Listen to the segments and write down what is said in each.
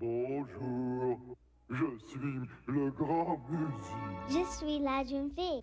Bonjour, je suis le grand musique. Je suis la jeune fille.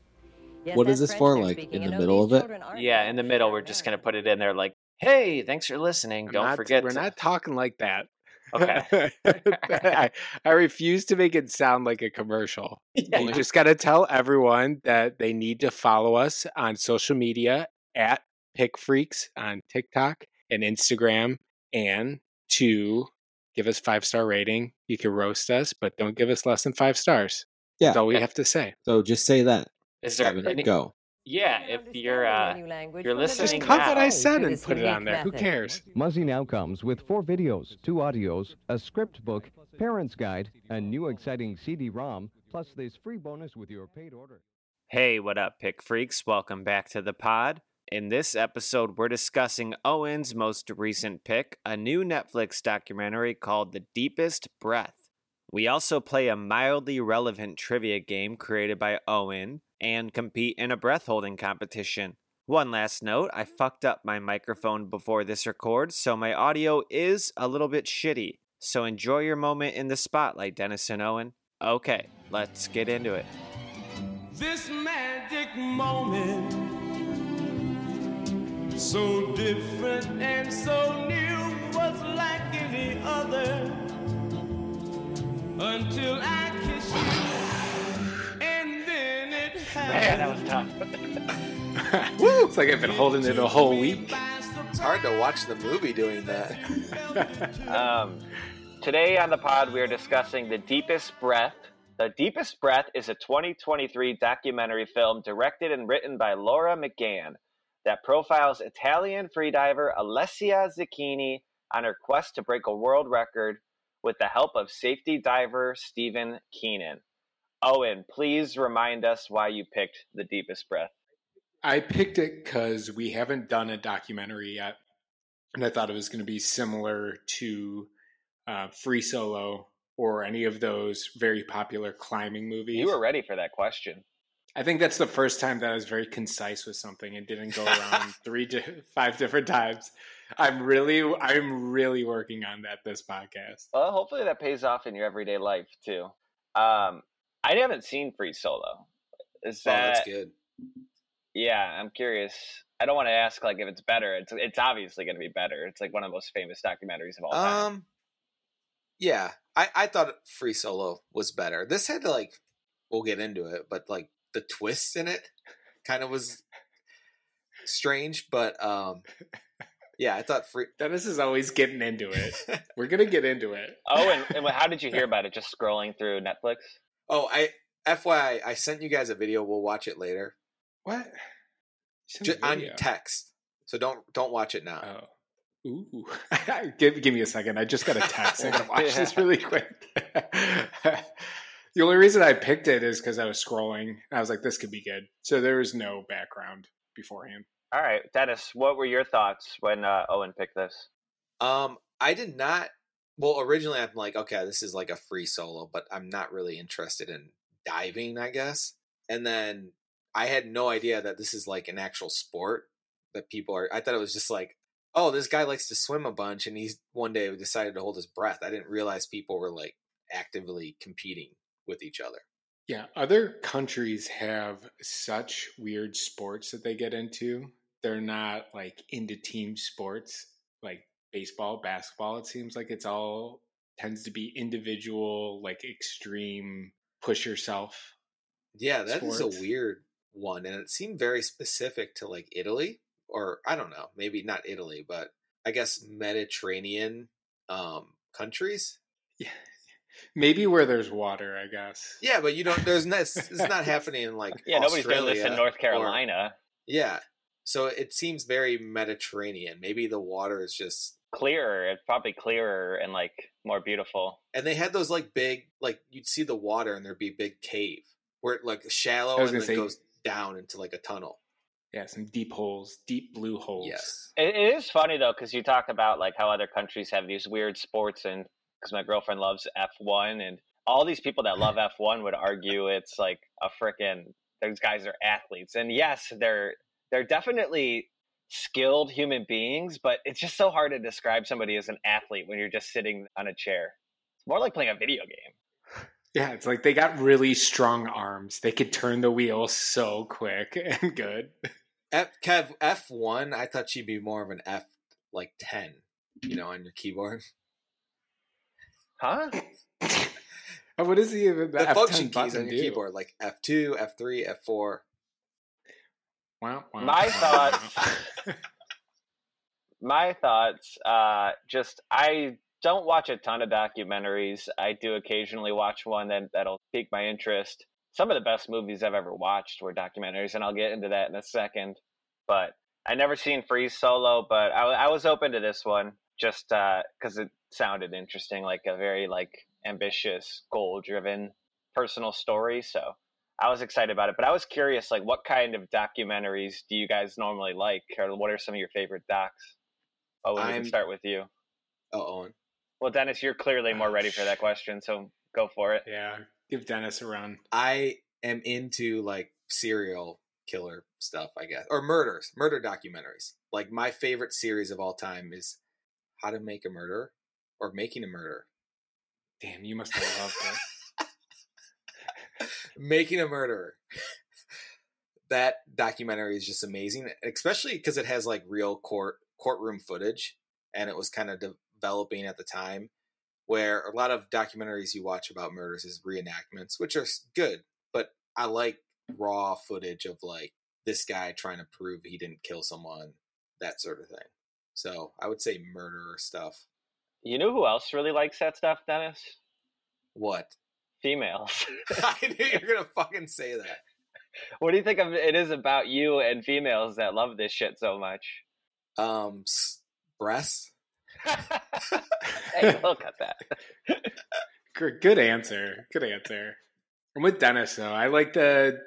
Yes, What is this for, like, speaking. in the know, middle of it? Yeah, in the middle, we're just gonna put it in there like, "Hey, thanks for listening. I'm Don't not- forget." We're to-" not talking like that. Okay. I, I refuse to make it sound like a commercial. Yeah, You you- just got to tell everyone that they need to follow us on social media at Pick Freaks on TikTok and Instagram, and to give us five star rating. You can roast us, but don't give us less than five stars. Yeah. That's all we have to say. So just say that. Is there Seven, any? go. Yeah, if you're understand uh, the new language you're listening Just very cut what. I said and put it on unique there. Who cares? Muzzy now comes with four videos, two audios, a script book, parent's guide, a new exciting CD-ROM, plus this free bonus with your paid order. Hey, what up, pick freaks? Welcome back to the pod. In this episode, we're discussing Owen's most recent pick, a new Netflix documentary called The Deepest Breath. We also play a mildly relevant trivia game created by Owen and compete in a breath holding competition. One last note I fucked up my microphone before this record, so my audio is a little bit shitty. So enjoy your moment in the spotlight, Dennis and Owen. Okay, let's get into it. This magic moment, so different and so new, was like any other until I kissed you, and then it Man, that was tough. Woo! It's like I've been holding it a whole week. It's hard to watch the movie doing that. Um, today on the pod, we are discussing The Deepest Breath. The Deepest Breath is a 2023 documentary film directed and written by Laura McGann that profiles Italian freediver Alessia Zecchini on her quest to break a world record with the help of safety diver Stephen Keenan. Owen, please remind us why you picked The Deepest Breath. I picked it because we haven't done a documentary yet, and I thought it was going to be similar to uh, Free Solo or any of those very popular climbing movies. You were ready for that question. I think that's the first time that I was very concise with something and didn't go around three, to five different times. I'm really, I'm really working on that this podcast. Well, hopefully that pays off in your everyday life too. Um, I haven't seen Free Solo. Is Oh, that? that's good. Yeah, I'm curious. I don't want to ask like if it's better. It's it's obviously going to be better. It's like one of the most famous documentaries of all time. Um, yeah, I I thought Free Solo was better. This had to like, we'll get into it, but like the twists in it kind of was strange. But um, yeah, I thought Free. Dennis is always getting into it. We're gonna get into it. oh, and, and how did you hear about it? Just scrolling through Netflix. oh, I FYI, I sent you guys a video. We'll watch it later What? Send Ju- on video. text. So don't don't watch it now. Oh. Ooh. give, give me a second. I just got a text. I gotta watch this really quick. The only reason I picked it is because I was scrolling. and I was like, this could be good. So there was no background beforehand. All right, Dennis, what were your thoughts when uh, Owen picked this? Um, I did not. Well, originally I'm like, okay, this is like a free solo, but I'm not really interested in diving, I guess. And then I had no idea that this is like an actual sport that people are. I thought it was just like, oh, this guy likes to swim a bunch, and he's one day decided to hold his breath. I didn't realize people were like actively competing with each other. Yeah, other countries have such weird sports that they get into. They're not like into team sports like baseball, basketball. It seems like it's all tends to be individual, like extreme push yourself. Yeah, that is Sports. a weird one, and it seemed very specific to like Italy, or I don't know, maybe not Italy, but I guess Mediterranean um countries. Yeah. Maybe where there's water, I guess. Yeah, but you don't. There's not. It's not happening in like Yeah, nobody's doing this in Australia North or- Carolina. yeah, so it seems very Mediterranean. Maybe the water is just. Clearer, it's probably clearer and like more beautiful. And they had those like big, like you'd see the water and there'd be a big cave where it like shallow and then say- goes down into like a tunnel. Yeah, some deep holes, deep blue holes. Yes. It, it is funny though because you talk about like how other countries have these weird sports and because my girlfriend loves F1 and all these people that love F1 would argue it's like a frickin' those guys are athletes and yes they're they're definitely skilled human beings but it's just so hard to describe somebody as an athlete when you're just sitting on a chair. It's more like playing a video game. Yeah, it's like they got really strong arms. They could turn the wheel so quick and good. F, Kev F one. I thought she'd be more of an F like ten. You know, on your keyboard. Huh? And what is he even The F10 function keys on your do? keyboard, like F two, F three, F four. Wow, wow, My thoughts- my thoughts uh just i don't watch a ton of documentaries i do occasionally watch one that that'll pique my interest some of the best movies i've ever watched were documentaries and i'll get into that in a second but i never seen free solo but i, I was open to this one just because it sounded interesting like a very like ambitious goal driven personal story so I was excited about it, but I was curious, like, what kind of documentaries do you guys normally like, or what are some of your favorite docs? Oh, we can start with you. Oh, Owen. Well, Dennis, you're clearly more oh, ready for that question, so go for it. Yeah, give Dennis a run. I am into like serial killer stuff, I guess, or murders, murder documentaries. Like my favorite series of all time is How to Make a Murder or Making a Murder. Damn, you must have loved it. Making a Murderer. that documentary is just amazing, especially because it has like real court courtroom footage, and it was kind of developing at the time. Where a lot of documentaries you watch about murders is reenactments, which are good, but I like raw footage of like this guy trying to prove he didn't kill someone, that sort of thing. So I would say murderer stuff. You know who else really likes that stuff, Dennis? What? Females. I knew you were gonna fucking say that. what do you think of it is about you and females that love this shit so much? Um, breasts. hey, look at that. Good good answer. Good answer. I'm with Dennis though. I like the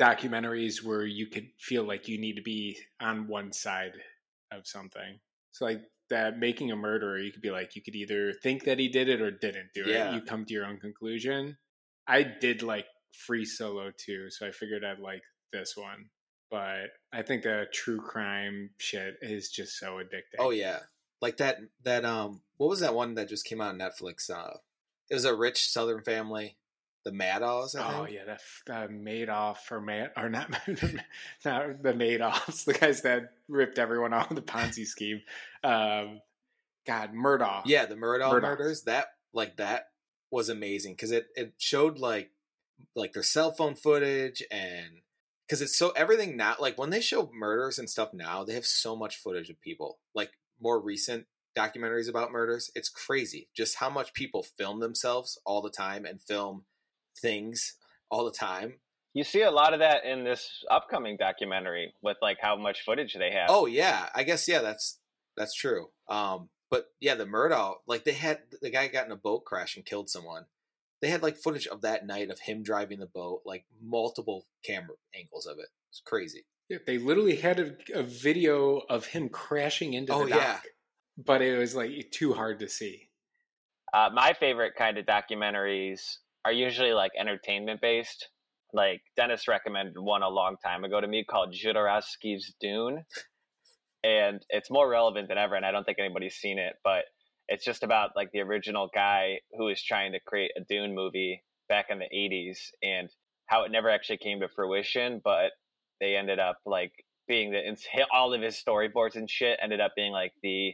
documentaries where you could feel like you need to be on one side of something. So like that making a murderer, you could be like you could either think that he did it or didn't do Yeah. it. You come to your own conclusion. I did like Free Solo too, so I figured I'd like this one. But I think the true crime shit is just so addicting. Oh yeah, like that. That um, what was that one that just came out on Netflix? Uh, it was a rich Southern family, the Maddows. I Oh yeah, uh, Madoff or Mad or not, not the Madoffs, the guys that ripped everyone off the Ponzi scheme. Um, God, Murdaugh. yeah, the Murdaugh Murdaugh. murders. That like that was amazing because it it showed like like their cell phone footage and because it's so everything now like when they show murders and stuff now they have so much footage of people like more recent documentaries about murders it's crazy just how much people film themselves all the time and film things all the time You see a lot of that in this upcoming documentary with like how much footage they have. Oh yeah, I guess yeah, that's that's true. Um, but yeah, the Murdaugh, like they had the guy got in a boat crash and killed someone. They had like footage of that night of him driving the boat, like multiple camera angles of it. It's crazy. Yeah, they literally had a, a video of him crashing into Oh, the dock, yeah. but it was like too hard to see. Uh, my favorite kind of documentaries are usually like entertainment based. Like Dennis recommended one a long time ago to me called Jodorowsky's Dune, and it's more relevant than ever. And I don't think anybody's seen it, but it's just about like the original guy who was trying to create a Dune movie back in the '80s and how it never actually came to fruition, but they ended up like being the all of his storyboards and shit ended up being like the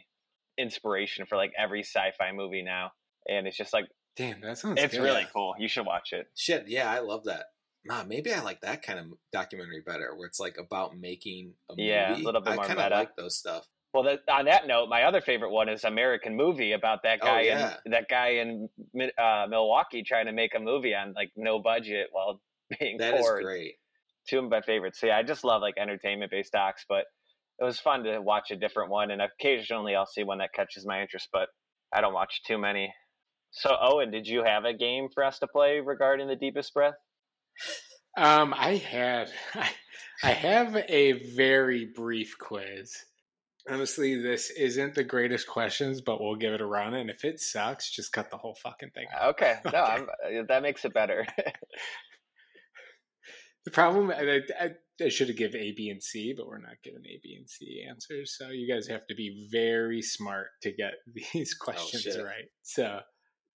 inspiration for like every sci-fi movie now and it's just like Damn, that sounds. it's good. really cool you should watch it Shit, yeah, I love that. Nah, maybe I like that kind of documentary better, where it's like about making a movie. Yeah, a little bit I more kind of meta. like those stuff. well that, on that note my other favorite one is american movie about that Oh, guy yeah. in that guy in uh, milwaukee trying to make a movie on like no budget while being That is poor great. two of my favorites so yeah i just love like entertainment based docs but it was fun to watch a different one and occasionally i'll see one that catches my interest but i don't watch too many so owen did you have a game for us to play regarding the deepest breath Um, I had, I have a very brief quiz. Honestly, this isn't the greatest questions, but we'll give it a run. And if it sucks, just cut the whole fucking thing out. okay no Okay. I'm, uh, that makes it better The problem, I, I, I should have given A, B, and C, but we're not giving A, B, and C answers. So you guys have to be very smart to get these questions shit. right. So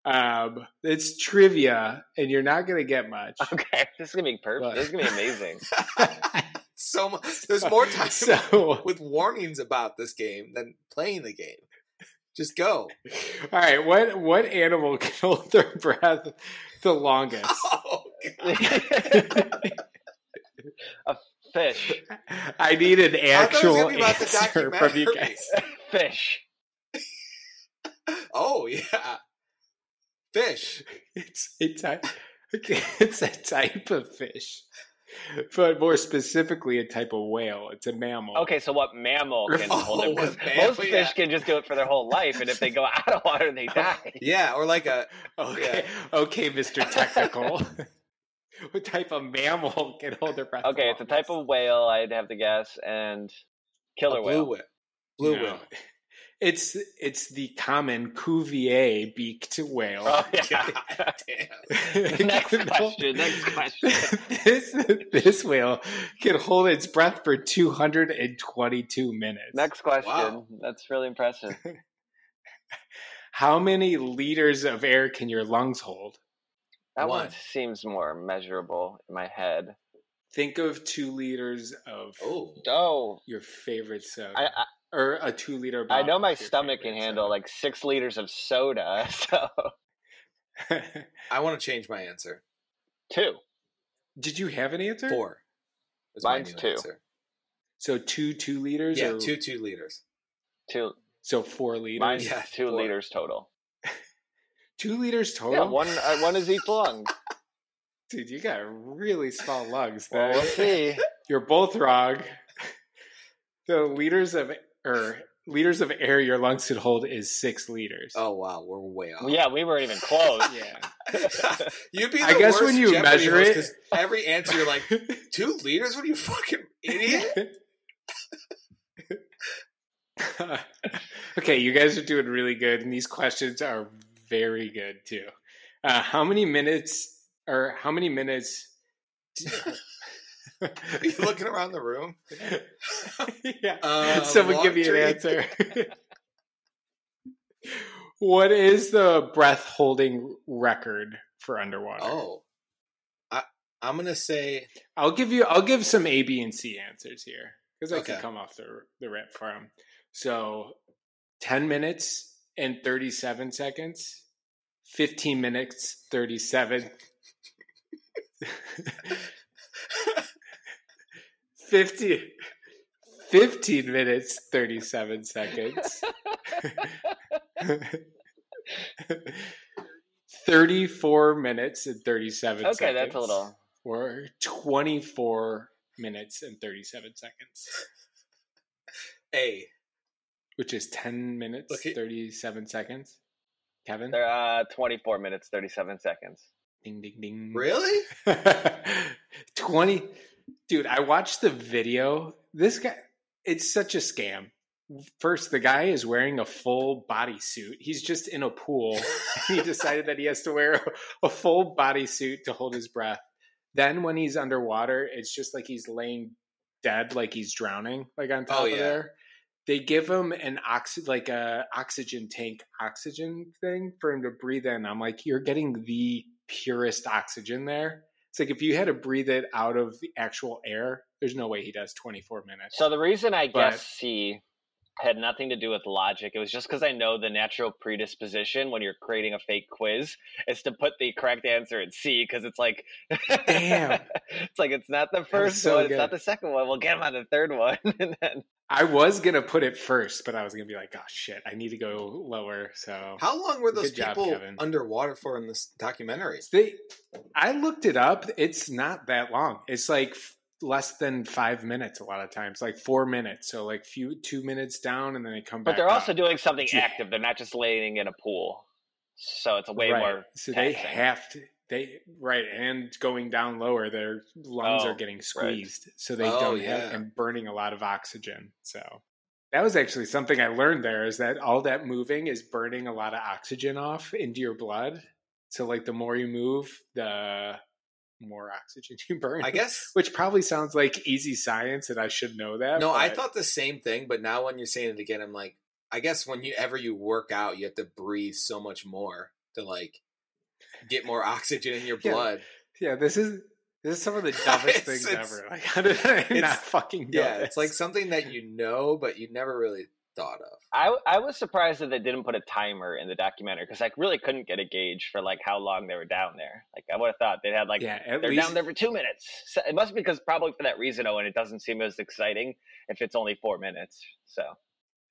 Um, it's trivia, and you're not gonna get much. Okay, this is gonna be perfect. What? This is gonna be amazing. so mu- there's more time So, with warnings about this game than playing the game. Just go. all right, what what animal can hold their breath the longest? Oh, a fish, I need an I was actual be about the answer from you guys. fish. Oh yeah, fish. It's a type. It's a type of fish, but more specifically, a type of whale. It's a mammal. Okay, so what mammal can Oh, hold it? what 'Cause mammal, most fish yeah. can just do it for their whole life, and if they go out of water, they oh, die. Yeah, or like a Okay, okay, Mister Technical. what type of mammal can hold their breath? the Okay, it's a type of whale. I'd have to guess, and killer a blue whale. whale. Blue No. whale. It's it's the common Cuvier beaked whale. Oh yeah. God damn. next question. Next question. this this whale can hold its breath for 222 minutes. Next question. Wow. That's really impressive. How many liters of air can your lungs hold? That one One. seems more measurable in my head. Think of two liters of Oh, Oh, your favorite soda, I I, or a two liter. Bottle. I know my stomach can handle soda. like six liters of soda. So I want to change my answer. two. Did you have an answer? Four. Mine's two. answer. So two two liters. Yeah, or, two two liters. Two. So four liters. Mine's Yeah, two four. liters total. Two liters total. Yeah, one uh, one is each lung. Dude, you got really small lungs. Well, we'll see. You're both wrong. The liters of or liters of air your lungs could hold is six liters. Oh wow, we're way off. Yeah, we weren't even close. Yeah. You'd be. The I guess worst when you Jeopardy measure host it- every answer you're like two liters. What are you fucking idiot? okay, you guys are doing really good, and these questions are very good too. Uh, how many minutes, or how many minutes? Are you looking around the room? yeah. Uh, Someone give me an answer. what is the breath holding record for underwater? Oh, I I'm gonna say I'll give you. I'll give some A, B, and C answers here because I can Okay. come off the the rip for 'em. So, ten minutes and thirty seven seconds. Fifteen minutes thirty seven. 50, 15 minutes 37 seconds 34 minutes and 37 seconds Okay, that's a little. or 24 minutes and 37 seconds, A. which is 10 minutes, Look at- 37 seconds. Kevin? They're uh, 24 minutes, 37 seconds. Ding, ding, ding. Really? 20. Dude, I watched the video. This guy, it's such a scam. First, the guy is wearing a full bodysuit. He's just in a pool. he decided that he has to wear a full bodysuit to hold his breath. Then, when he's underwater, it's just like he's laying dead, like he's drowning, like on top Oh, of yeah. there. They give him an oxy, like a oxygen tank, oxygen thing for him to breathe in. I'm like, you're getting the purest oxygen there. It's like if you had to breathe it out of the actual air, there's no way he does 24 minutes. So the reason I But- guess C had nothing to do with logic. It was just because I know the natural predisposition when you're creating a fake quiz is to put the correct answer in C because it's like, Damn. it's like it's not the first so one, it's not the second one. We'll get him on the third one, and then I was gonna put it first, but I was gonna be like, oh shit, I need to go lower. So How long were those job, people Kevin. underwater for in this documentary? they, I looked it up. It's not that long. It's like f- less than five minutes. A lot of times, like four minutes. So like few two minutes down, and then they come back. but they're also up. doing something Yeah. active. They're not just laying in a pool, so it's a way Right. more. So they have to. They right and going down lower, their lungs Oh, are getting squeezed, so they Oh, don't yeah. have and burning a lot of oxygen. So that was actually something I learned there is that all that moving is burning a lot of oxygen off into your blood. So like the more you move, the more oxygen you burn. I guess. which probably sounds like easy science, and I should know that. No, I thought the same thing, but now when you're saying it again, I'm like, I guess whenever you you work out, you have to breathe so much more to like get more oxygen in your blood. Yeah, this is this is some of the dumbest It's- things it's- ever. Like, how did I not it's- fucking know Yeah, it's like something that you know, but you never really thought of. I I was surprised that they didn't put a timer in the documentary because I really couldn't get a gauge for like how long they were down there. Like I would have thought they had like yeah, they're least down there for two minutes. So it must be because probably for that reason, Owen, it doesn't seem as exciting if it's only four minutes. So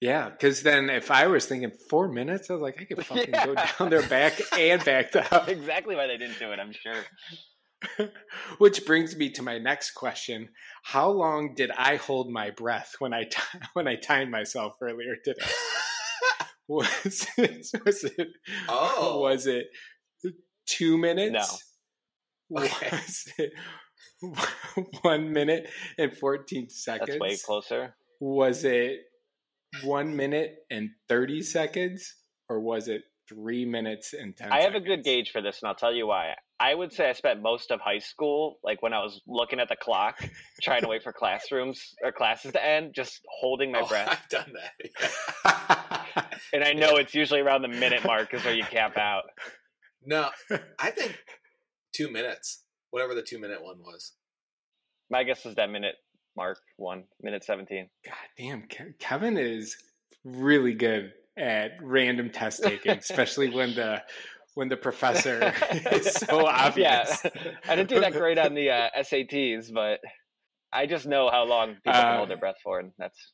yeah. Because then if I was thinking four minutes, I was like, I could fucking go down there back and back up. exactly why they didn't do it, I'm sure. Which brings me to my next question: How long did I hold my breath when I when I timed myself earlier today? Was it was it Oh. was it two minutes? Okay. Was it one minute and fourteen seconds? That's way closer. Was it one minute and thirty seconds, or was it three minutes and ten? I have a good gauge for this, and I'll tell you why. I would say I spent most of high school, like when I was looking at the clock, trying to wait for classrooms or classes to end, just holding my Oh, breath. I've done that. And I know it's usually around the minute mark is where you cap out. no, I think two minutes, whatever the two minute one was. My guess is that minute mark one, minute 17. God damn, Kevin is really good at random test taking, especially when the when the professor is so obvious. Yeah, I didn't do that great on the uh, SATs, but I just know how long people can Uh, hold their breath for, and that's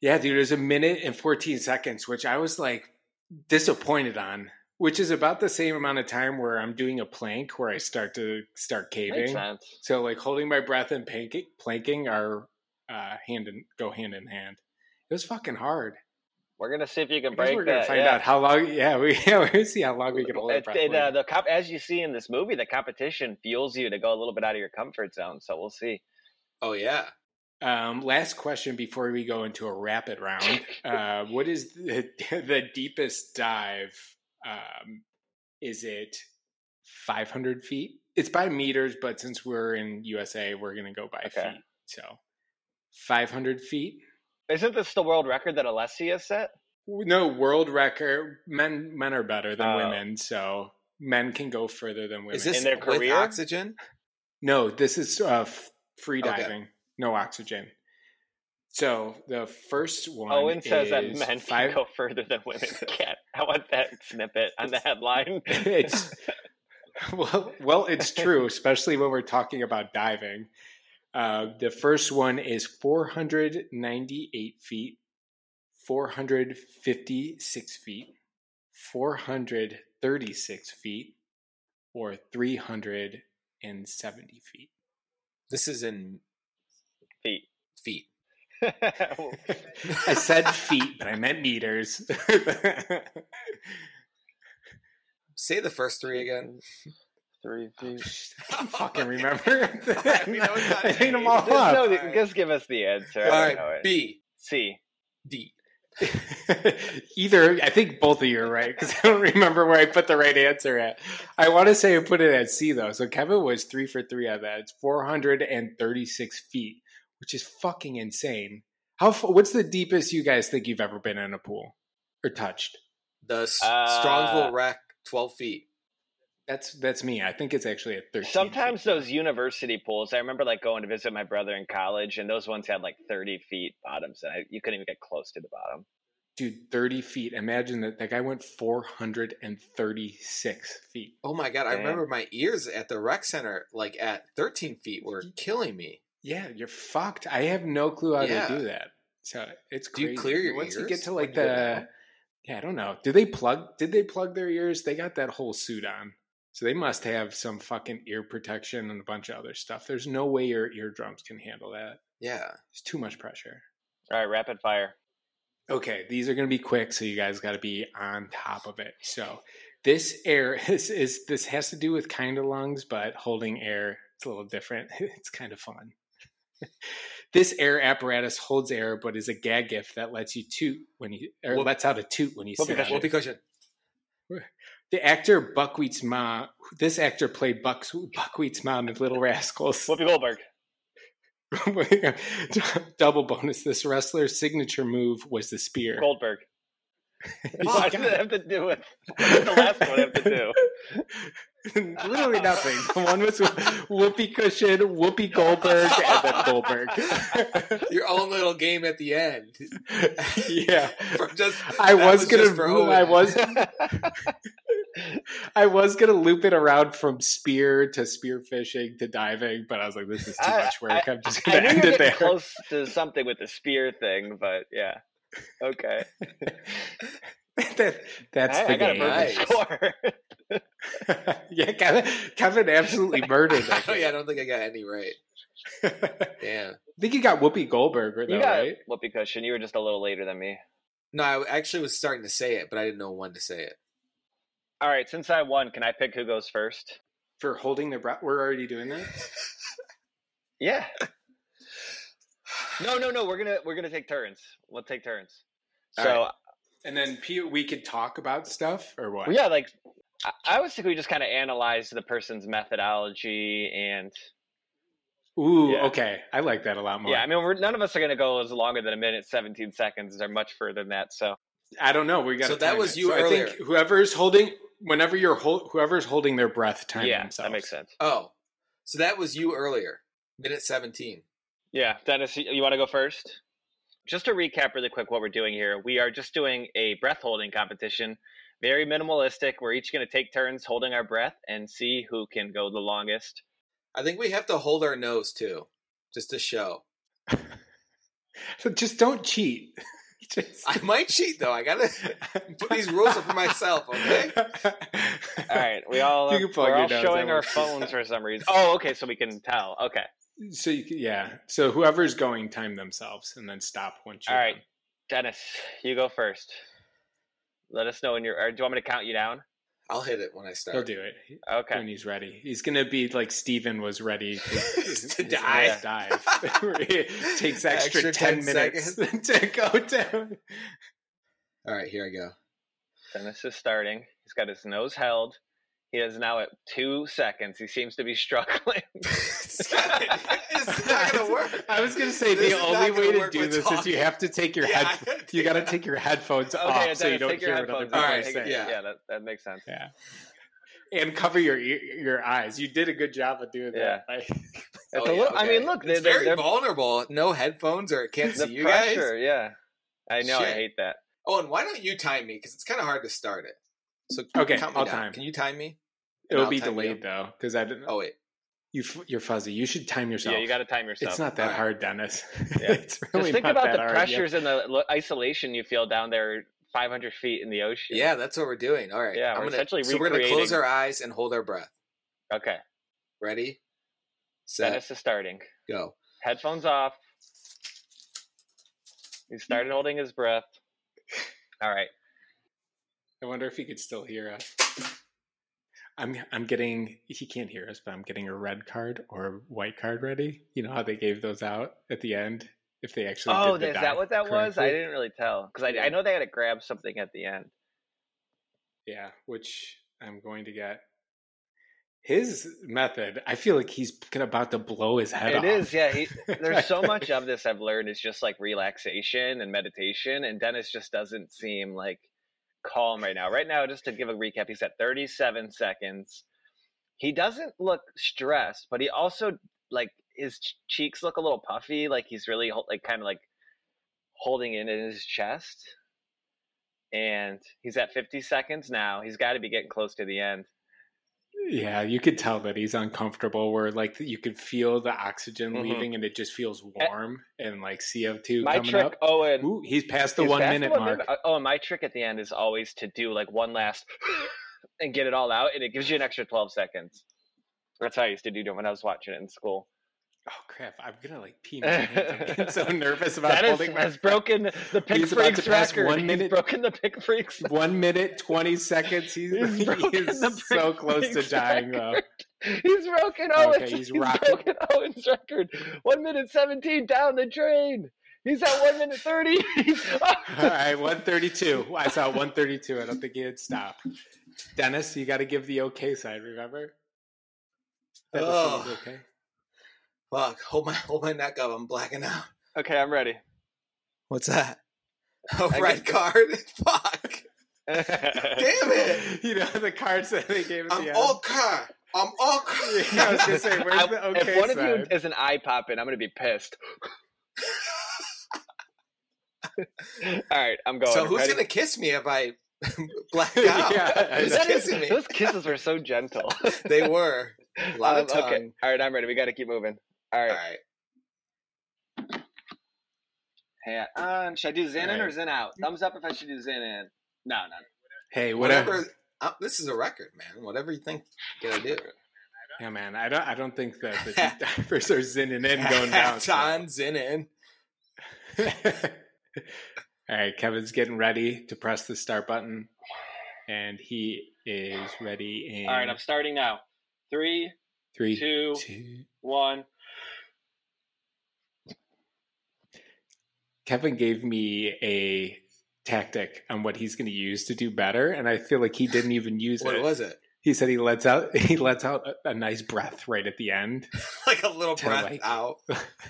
Yeah, dude, it was a minute and 14 seconds, which I was like disappointed on, which is about the same amount of time where I'm doing a plank where I start to start makes caving. sense. So like holding my breath and planking, planking are uh, hand in go hand in hand. It was fucking hard. We're gonna see if you can guess break we're gonna that. find yeah. out how long. Yeah, we yeah we're gonna see how long we can hold It- breath. it, uh, the comp, as you see in this movie, the competition fuels you to go a little bit out of your comfort zone. So we'll see. Oh yeah. Um, last question before we go into a rapid round. Uh, what is the, the deepest dive? Um, is it 500 feet? It's by meters, but since we're in USA, we're going to go by Okay. feet. So 500 feet. Isn't this the world record that Alessia set? No world record. Men men are better than Oh. women, so men can go further than women. Is this In their career. with career? oxygen? No, this is uh, f- free Okay. diving, no oxygen. So the first one. Owen says that men five, can go further than women can. I want that snippet on the headline. it's well, well, it's true, especially when we're talking about diving. Uh, the first one is 498 feet, 456 feet, 436 feet, or 370 feet. This is in feet. feet. I said feet, but I meant meters. Say the first three again. Three feet. I don't fucking remember. We know it's not I made them all Just, up. no, Alright. just give us the answer. All I don't know right, it. B, C. D. Either I think both of you are right because I don't remember where I put the right answer at. I want to say I put it at C though. So Kevin was three for three on that. It's 436 feet, which is fucking insane. How? What's the deepest you guys think you've ever been in a pool or touched? The S- Uh, Strongsville rec, twelve feet. That's that's me. I think it's actually at 13. Sometimes feet. those university pools, I remember like going to visit my brother in college, and those ones had like 30 feet bottoms, and I, you couldn't even get close to the bottom. dude, 30 feet. Imagine that that guy went 436 feet. Oh my god! I remember my ears at the rec center, like at thirteen feet, were killing me. Yeah, you're fucked. I have no clue how Yeah. to do that. So it's Do you crazy. clear your Once you get to like the yeah, I don't know. Did they plug? Did they plug their ears? They got that whole suit on, so they must have some fucking ear protection and a bunch of other stuff. There's no way your eardrums can handle that. Yeah. It's too much pressure. All right, rapid fire. Okay, these are going to be quick, so you guys got to be on top of it. So this air is, is this has to do with kind of lungs, but holding air it's a little different. It's kind of fun. This air apparatus holds air, but is a gag gift that lets you toot when you or Whoop- lets out a toot when you Whoopee sit on cushion. cushion. The actor Buckwheat's mom. This actor played Bucks, Buckwheat's mom in Little Rascals. Whoopi Goldberg. Double bonus. This wrestler's signature move was the spear. Goldberg. What does it have to do with what does the last one have to do? Literally nothing. One was Whoopi Cushion, Whoopi Goldberg, and then Goldberg. Your own little game at the end. yeah. Just, I that was, gonna just. I was I was gonna loop it around from spear to spear fishing to diving, but I was like, this is too I- much work. I- I, am just gonna knew you end it there. close to something with the spear thing, but yeah. Okay. that, that's I, the I got a game. Nice. score. yeah, Kevin, Kevin absolutely murdered that. oh, yeah, I don't think I got any right. Damn. I think you got Whoopi Goldberg, though, you got right? Whoopi cushion. You were just a little later than me. No, I actually was starting to say it, but I didn't know when to say it. All right, since I won, can I pick who goes first? For holding their breath. We're already doing that. Yeah. No, no, no. We're gonna we're gonna take turns. We'll take turns. All So right. And then P, we could talk about stuff or what? well, yeah, like I, I was thinking we just kind of analyze the person's methodology and Ooh, Yeah. okay. I like that a lot more. yeah. I mean, we're, none of us are gonna go as longer than a minute seventeen seconds or much further than that. So I don't know. We got So that was you I earlier. think whoever's holding, whenever you're hol- whoever's holding their breath, time yeah, themselves. that makes sense. Oh, so that was you earlier, minute 17. Yeah, Dennis, you, you want to go first? Just to recap really quick what we're doing here, we are just doing a breath holding competition. Very minimalistic. We're each going to take turns holding our breath and see who can go the longest. I think we have to hold our nose too, just to show. So just don't cheat. Just- I might cheat though. I gotta put these rules up for myself, okay? All right, we all You can uh, plug we're your all nose showing our phones for some reason. Oh, okay, so we can tell. Okay, So you, can- yeah. So whoever's going, time themselves and then stop once you're right, Dennis, you go first. Let us know when you're. Or do you want me to count you down? I'll hit it when I start. He'll do it Okay. when he's ready. He's gonna be like Steven was ready to, To dive. dive. Takes extra, Extra 10, 10 minutes to go down. All right, here I go. Dennis is starting. He's got his nose held. He is now at two seconds. He seems to be struggling. it's not gonna work. I was gonna say This the only way to do with this is you have to take your Yeah, head. I You got to take your headphones okay, off so you don't hear what other people off. Are saying. yeah. yeah, that, that makes sense. Yeah. And cover your your eyes. You did a good job of doing Yeah. that. by- It's Oh, a yeah, little, I mean, look, it's they're, very they're, vulnerable. No headphones, or I can't the see you guys. Yeah, I know. I hate that. Oh, and why don't you time me? Because it's kind of hard to start it. So Okay, I'll down. time. Can you time me? It'll I'll be delayed though because I didn't. Oh wait. you you're fuzzy. You should time yourself. Yeah, you got to time yourself. It's not that Alright. hard, Dennis. Yeah. it's really Just think about the pressures and the isolation you feel down there, 500 feet in the ocean. Yeah, that's what we're doing. All right. Yeah, I'm we're gonna, essentially so we're gonna close our eyes and hold our breath. Okay. Ready? Set. Dennis is starting. Go. Headphones off. He started holding his breath. All right. I wonder if he could still hear us. I'm I'm getting he can't hear us, but I'm getting a red card or a white card ready. You know how they gave those out at the end if they actually Oh, the is that what that was? I didn't really tell because I, Yeah. I know they had to grab something at the end. Yeah, which I'm going to get. His method, I feel like he's about to blow his head It off. is, yeah. He, there's so much of this I've learned is just like relaxation and meditation, and Dennis just doesn't seem like calm right now. Right now, just to give a recap, he's at 37 seconds. He doesn't look stressed, but he also like his ch- cheeks look a little puffy, like he's really like kind of like holding it in his chest. And he's at 50 seconds now. He's got to be getting close to the end. Yeah, you could tell that he's uncomfortable. Where like you could feel the oxygen Mhm. leaving, and it just feels warm and like CO two My coming trick, up. Owen, Ooh, he's past the He's one past minute one mark. minute. Oh, and my trick at the end is always to do like one last and get it all out, and it gives you an extra 12 seconds. That's how I used to do it when I was watching it in school. Oh crap! I'm gonna like pee my pants. I'm getting so nervous about Dennis holding my has broken the Pick He's about Freaks to pass record. one He's minute- broken the Pick Freaks. one minute twenty seconds. He's, He's he broken the so Pick close to Freaks dying though. record. He's broken Owens. Okay, he's he's broken Owens' record. One minute 17 down the drain. He's at one minute 30. All right, one thirty-two. I saw one thirty-two. I don't think he would stop. Dennis, you got to give the okay side. Remember? Dennis, Oh. he's okay. Fuck. Hold my hold my neck up. I'm blacking out. okay, I'm ready. What's that? A I red card. Fuck. Damn it. You know the cards that they gave at I'm the end. okay. I'm okay. Yeah, I was gonna say, where's I- the okay if one of you side? is an eye popping, I'm gonna be pissed. All right, I'm going. so who's Ready? gonna kiss me if I black out? Yeah, Who's know. Kissing me? those kisses were so gentle. They were. A lot of Um, tongue. okay. All right, I'm ready. We got to keep moving. All right. All right. Hey, um, should I do Zyn in or. Zyn out? Thumbs up if I should do Zyn in. No, no. Hey, whatever. Whatever. Uh, this is a record, man. Whatever you think you gotta do. Yeah, man. I don't. I don't think that the divers are zinning in going down. so- Tons in in. All right, Kevin's getting ready to press the start button, and he is ready. In All right, I'm starting now. Three, three, two, two. one. Kevin gave me a tactic on what he's going to use to do better, and I feel like he didn't even use What it. What was it? He said he lets out he lets out a, a nice breath right at the end. Like a little breath like- out.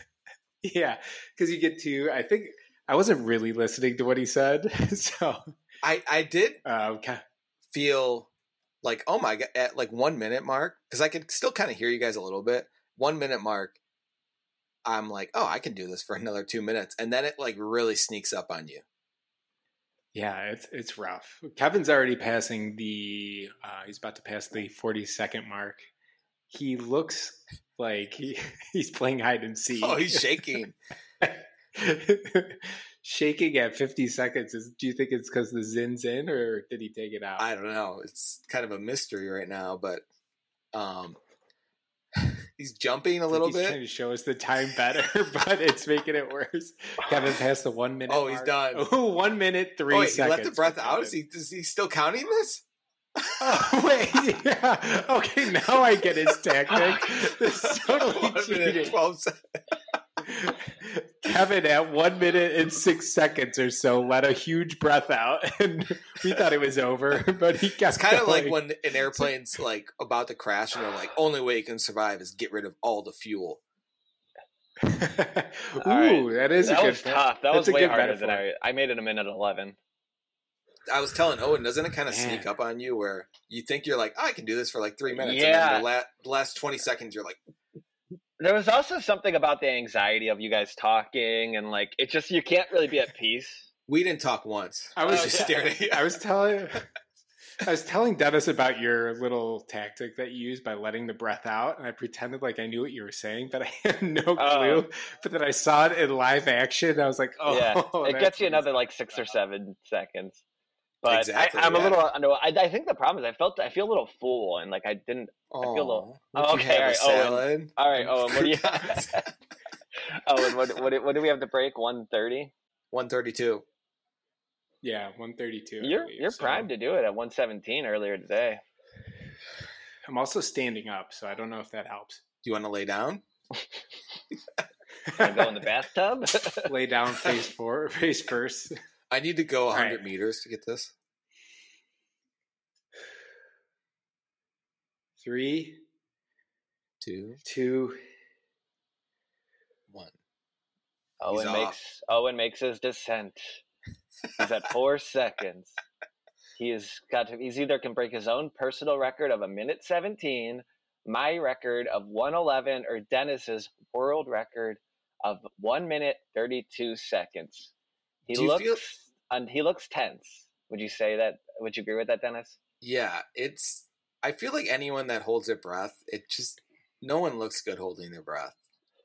yeah, because you get to. I think I wasn't really listening to what he said, so I I did um, Ke- feel like oh my god at like one minute mark because I could still kind of hear you guys a little bit. One minute mark, I'm like, oh, I can do this for another two minutes, and then it like really sneaks up on you. yeah, it's it's rough. Kevin's already passing the. Uh, he's about to pass the forty second mark. He looks like he, he's playing hide and seek. Oh, he's shaking. shaking at 50 seconds is do you think it's because the Zyn's in or did he take it out I don't know. It's kind of a mystery right now, but um, he's jumping a little he's bit. trying to show us the time better but it's making it worse kevin passed the one minute Oh, he's mark. done. oh one minute three Oh, wait, he let the breath out. Is he? Is he still counting this? oh wait yeah okay now i get his tactic this is totally One minute, twelve seconds. Kevin at one minute and six seconds or so let a huge breath out, and we thought it was over, but he kept. It's kind of like when an airplane's like about to crash, and they're like, "Only way you can survive is get rid of all the fuel." Ooh, right. that is that a good. was tough. That that's was way good harder than. I. I made it a minute eleven. I was telling Owen, doesn't it kind of Man. sneak up on you where you think you're like, oh, I can do this for like three minutes, and then the, la- the last twenty seconds, you're like, There was also something about the anxiety of you guys talking, and like it just you can't really be at peace. we didn't talk once. I was I just staring. at you. I was telling. I was telling Dennis about your little tactic that you used by letting the breath out, and I pretended like I knew what you were saying, but I had no oh. clue. Oh. but then I saw it in live action, and I was like, "Oh, yeah, it gets you another like six or seven seconds. But Exactly, I, I'm yeah. a little under. I, I think the problem is I felt I feel a little full and like I didn't. Oh, feel a little- would Oh, you okay, have all a right, Owen. salad? All right, Owen, what do you? oh, what what what do we have to break? One thirty. One thirty-two. Yeah, one thirty-two. You're you're primed to do it at one seventeen earlier today. I'm also standing up, so I don't know if that helps. Do you want to lay down? Go in the bathtub. Lay down face for face first. I need to go right. hundred meters to get this. Three, two, two, one. Owen off. makes Owen makes his descent. He's at four seconds. He's got to, he's either can break his own personal record of a minute seventeen, my record of one eleven, or Dennis's world record of one minute thirty two seconds. He Do looks feel- and he looks tense. Would you say that? Would you agree with that, Dennis? Yeah, it's. I feel like anyone that holds their breath, it just no one looks good holding their breath.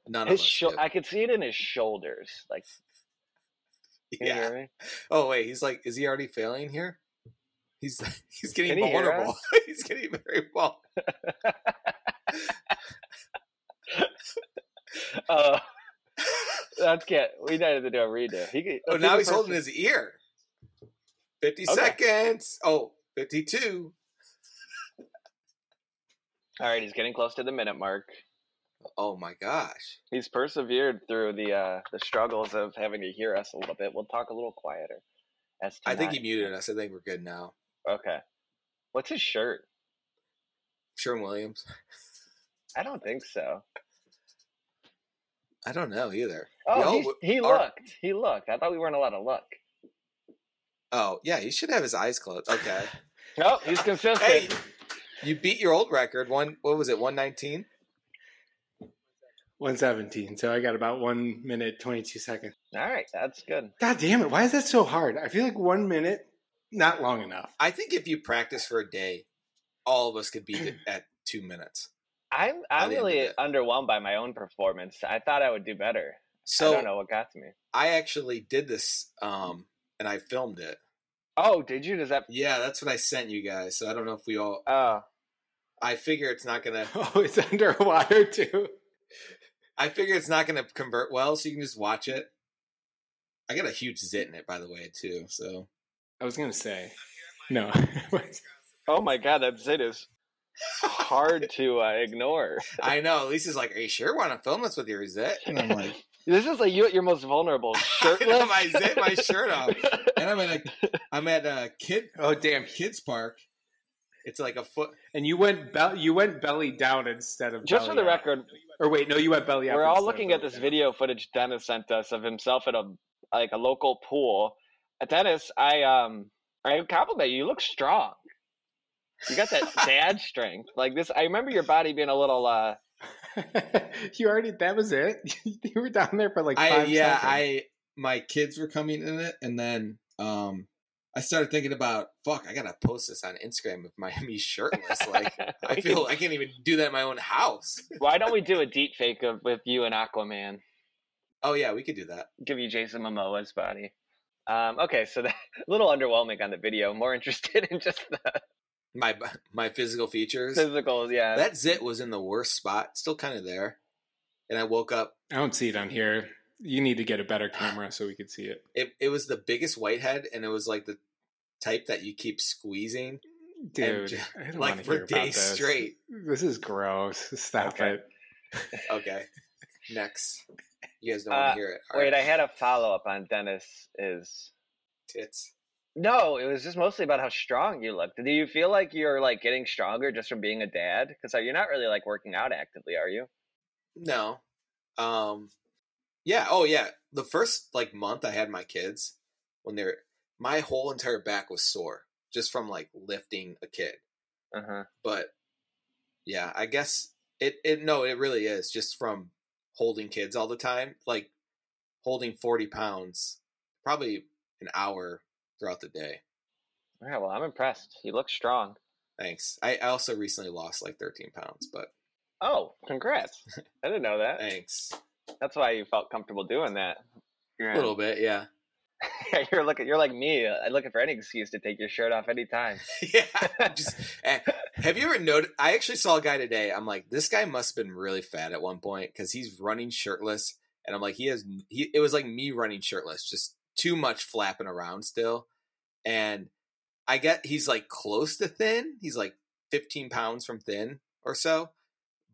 None His of us. sho- do. I could see it in his shoulders. Like, yeah. Oh wait, he's like, is he already failing here? He's he's getting Can he vulnerable. he's getting very vulnerable. Oh, that's can't. We needed to do a redo. He, could- Oh, now he's holding his ear. 50 Okay. seconds. Oh, 52. All right, he's getting close to the minute mark. Oh my gosh. He's persevered through the uh, the struggles of having to hear us a little bit. We'll talk a little quieter. As I think he muted us. I think we're good now. Okay. What's his shirt? Sherwin Williams. I don't think so. I don't know either. Oh, all- he our- looked. He looked. I thought we weren't allowed to look. Oh yeah, he should have his eyes closed. Okay. No, oh, he's consistent. hey, you beat your old record. One. What was it? One nineteen. 117. So I got about one minute, 22 seconds. All right, that's good. God damn it. Why is that so hard? I feel like one minute, not long enough. I think if you practice for a day, all of us could beat it at two minutes. I'm I'm the end of really underwhelmed by my own performance. I thought I would do better. So I don't know what got to me. I actually did this, um, and I filmed it. Oh, did you? Does that? Yeah, that's what I sent you guys. So I don't know if we all. Oh, I figure it's not gonna. Oh, it's underwater too. I figure it's not gonna convert well, so you can just watch it. I got a huge zit in it, by the way, too. So I was going to say. No. oh my God, that zit is hard to uh, ignore. I know. Lisa's like, "Are you sure want to film this with your zit?" And I'm like, This is like you at your most vulnerable, shirtless. know, my zit, my shirt off, and I'm at a, I'm at a kid oh, damn. kids park. It's like a foot. And you went be- you went belly down instead of Just for the record, Or wait, no, you went belly up. we're all looking at this down. video footage Dennis sent us of himself at a like a local pool. Uh, Dennis, I um I compliment you. You look strong. You got that dad strength. Like this, I remember your body being a little. uh you already that was it. you were down there for like I five yeah, seconds. I my kids were coming in it, and then um, I started thinking about fuck. I gotta post this on Instagram with my me shirtless. Like I feel I can't even do that in my own house. Why don't we do a deep fake of with you and Aquaman? Oh yeah, we could do that. Give you Jason Momoa's body. Um, okay, so that a little underwhelming on the video. More interested in just the My my physical features. physical. Yeah, That zit was in the worst spot, still kind of there. And I woke up. I don't see it on here. You need to get a better camera so we could see it. It it was the biggest whitehead, and it was like the type that you keep squeezing Dude, ju- I don't like wanna for hear about days this. straight. This is gross. Stop Okay. it. Okay, next. You guys don't Uh, want to hear it. All Wait, right. I had a follow up on Dennis. Is tits. No, it was just mostly about how strong you looked. Do you feel like you're like getting stronger just from being a dad? Because you're not really like working out actively, are you? No. Um yeah, oh yeah. The first like month I had my kids when they're my whole entire back was sore just from like lifting a kid. Uh huh. But yeah, I guess it it no, it really is just from holding kids all the time, like holding 40 pounds probably an hour throughout the day. Yeah, well, I'm impressed. You look strong. Thanks. I, also recently lost like 13 pounds, but Oh, congrats! I didn't know that. thanks. That's why you felt comfortable doing that. You're, A little bit, yeah. you're looking. You're like me. uh, looking for any excuse to take your shirt off anytime. yeah. Just eh, have you ever noticed? I actually saw a guy today. I'm like, this guy must have been really fat at one point because he's running shirtless, and I'm like, he has. He it was like me running shirtless, just too much flapping around still, and I get he's like close to thin. He's like 15 pounds from thin or so,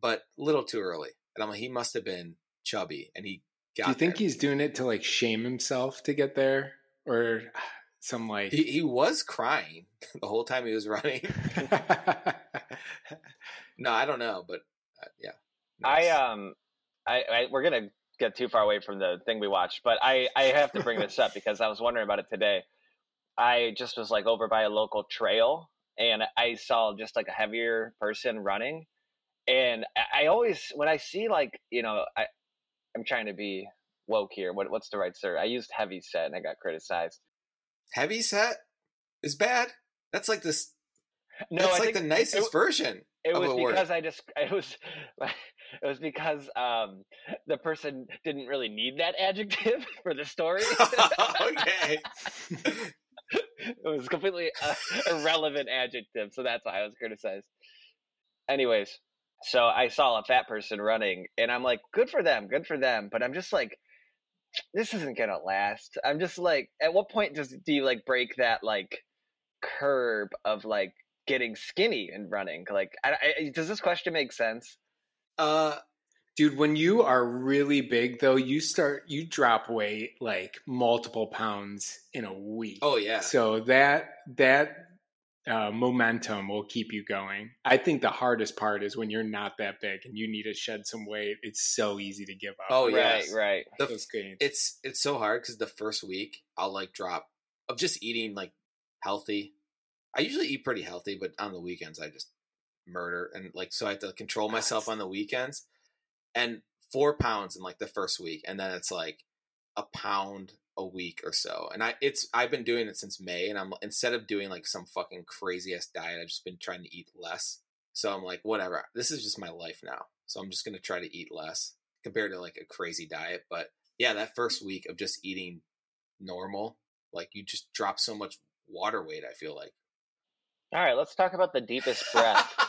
but a little too early. And I'm like, he must have been chubby, and he got. Do you think there. he's doing it to like shame himself to get there? Or some like He, he was crying the whole time he was running. no, I don't know, but uh, yeah. I um, I, I we're gonna get too far away from the thing we watched, but I I have to bring this up because I was wondering about it today. I just was like over by a local trail and I saw just like a heavier person running, and I, always when I see like you know I I'm trying to be woke here. What what's the right sir? I used heavy set and I got criticized. heavy set is bad. That's like this. No, that's I like the nicest it- version. It was a word. because I just it was it was because um the person didn't really need that adjective for the story. okay. it was completely uh, irrelevant adjective, so that's why I was criticized. Anyways, so I saw a fat person running, and I'm like, good for them, good for them. But I'm just like, this isn't gonna last. I'm just like, at what point does do you like break that like curb of like getting skinny and running? Like, I, I, does this question make sense? Uh, Dude, when you are really big though, you start you drop weight like multiple pounds in a week. oh yeah. So that that uh, momentum will keep you going. I think the hardest part is when you're not that big and you need to shed some weight. It's so easy to give up. Oh, right, yes. right. The- those gains. It's it's so hard because the first week I'll like drop of just eating like healthy. I usually eat pretty healthy, but on the weekends I just murder and like so I have to control myself on the weekends. And four pounds in like the first week, and then it's like a pound a week or so. And I it's I've been doing it since May, and I'm instead of doing like some fucking crazy ass diet, I've just been trying to eat less. So I'm like, whatever. This is just my life now. So I'm just gonna try to eat less compared to like a crazy diet. But yeah, that first week of just eating normal, like you just drop so much water weight. I feel like All right, let's talk about the deepest breath.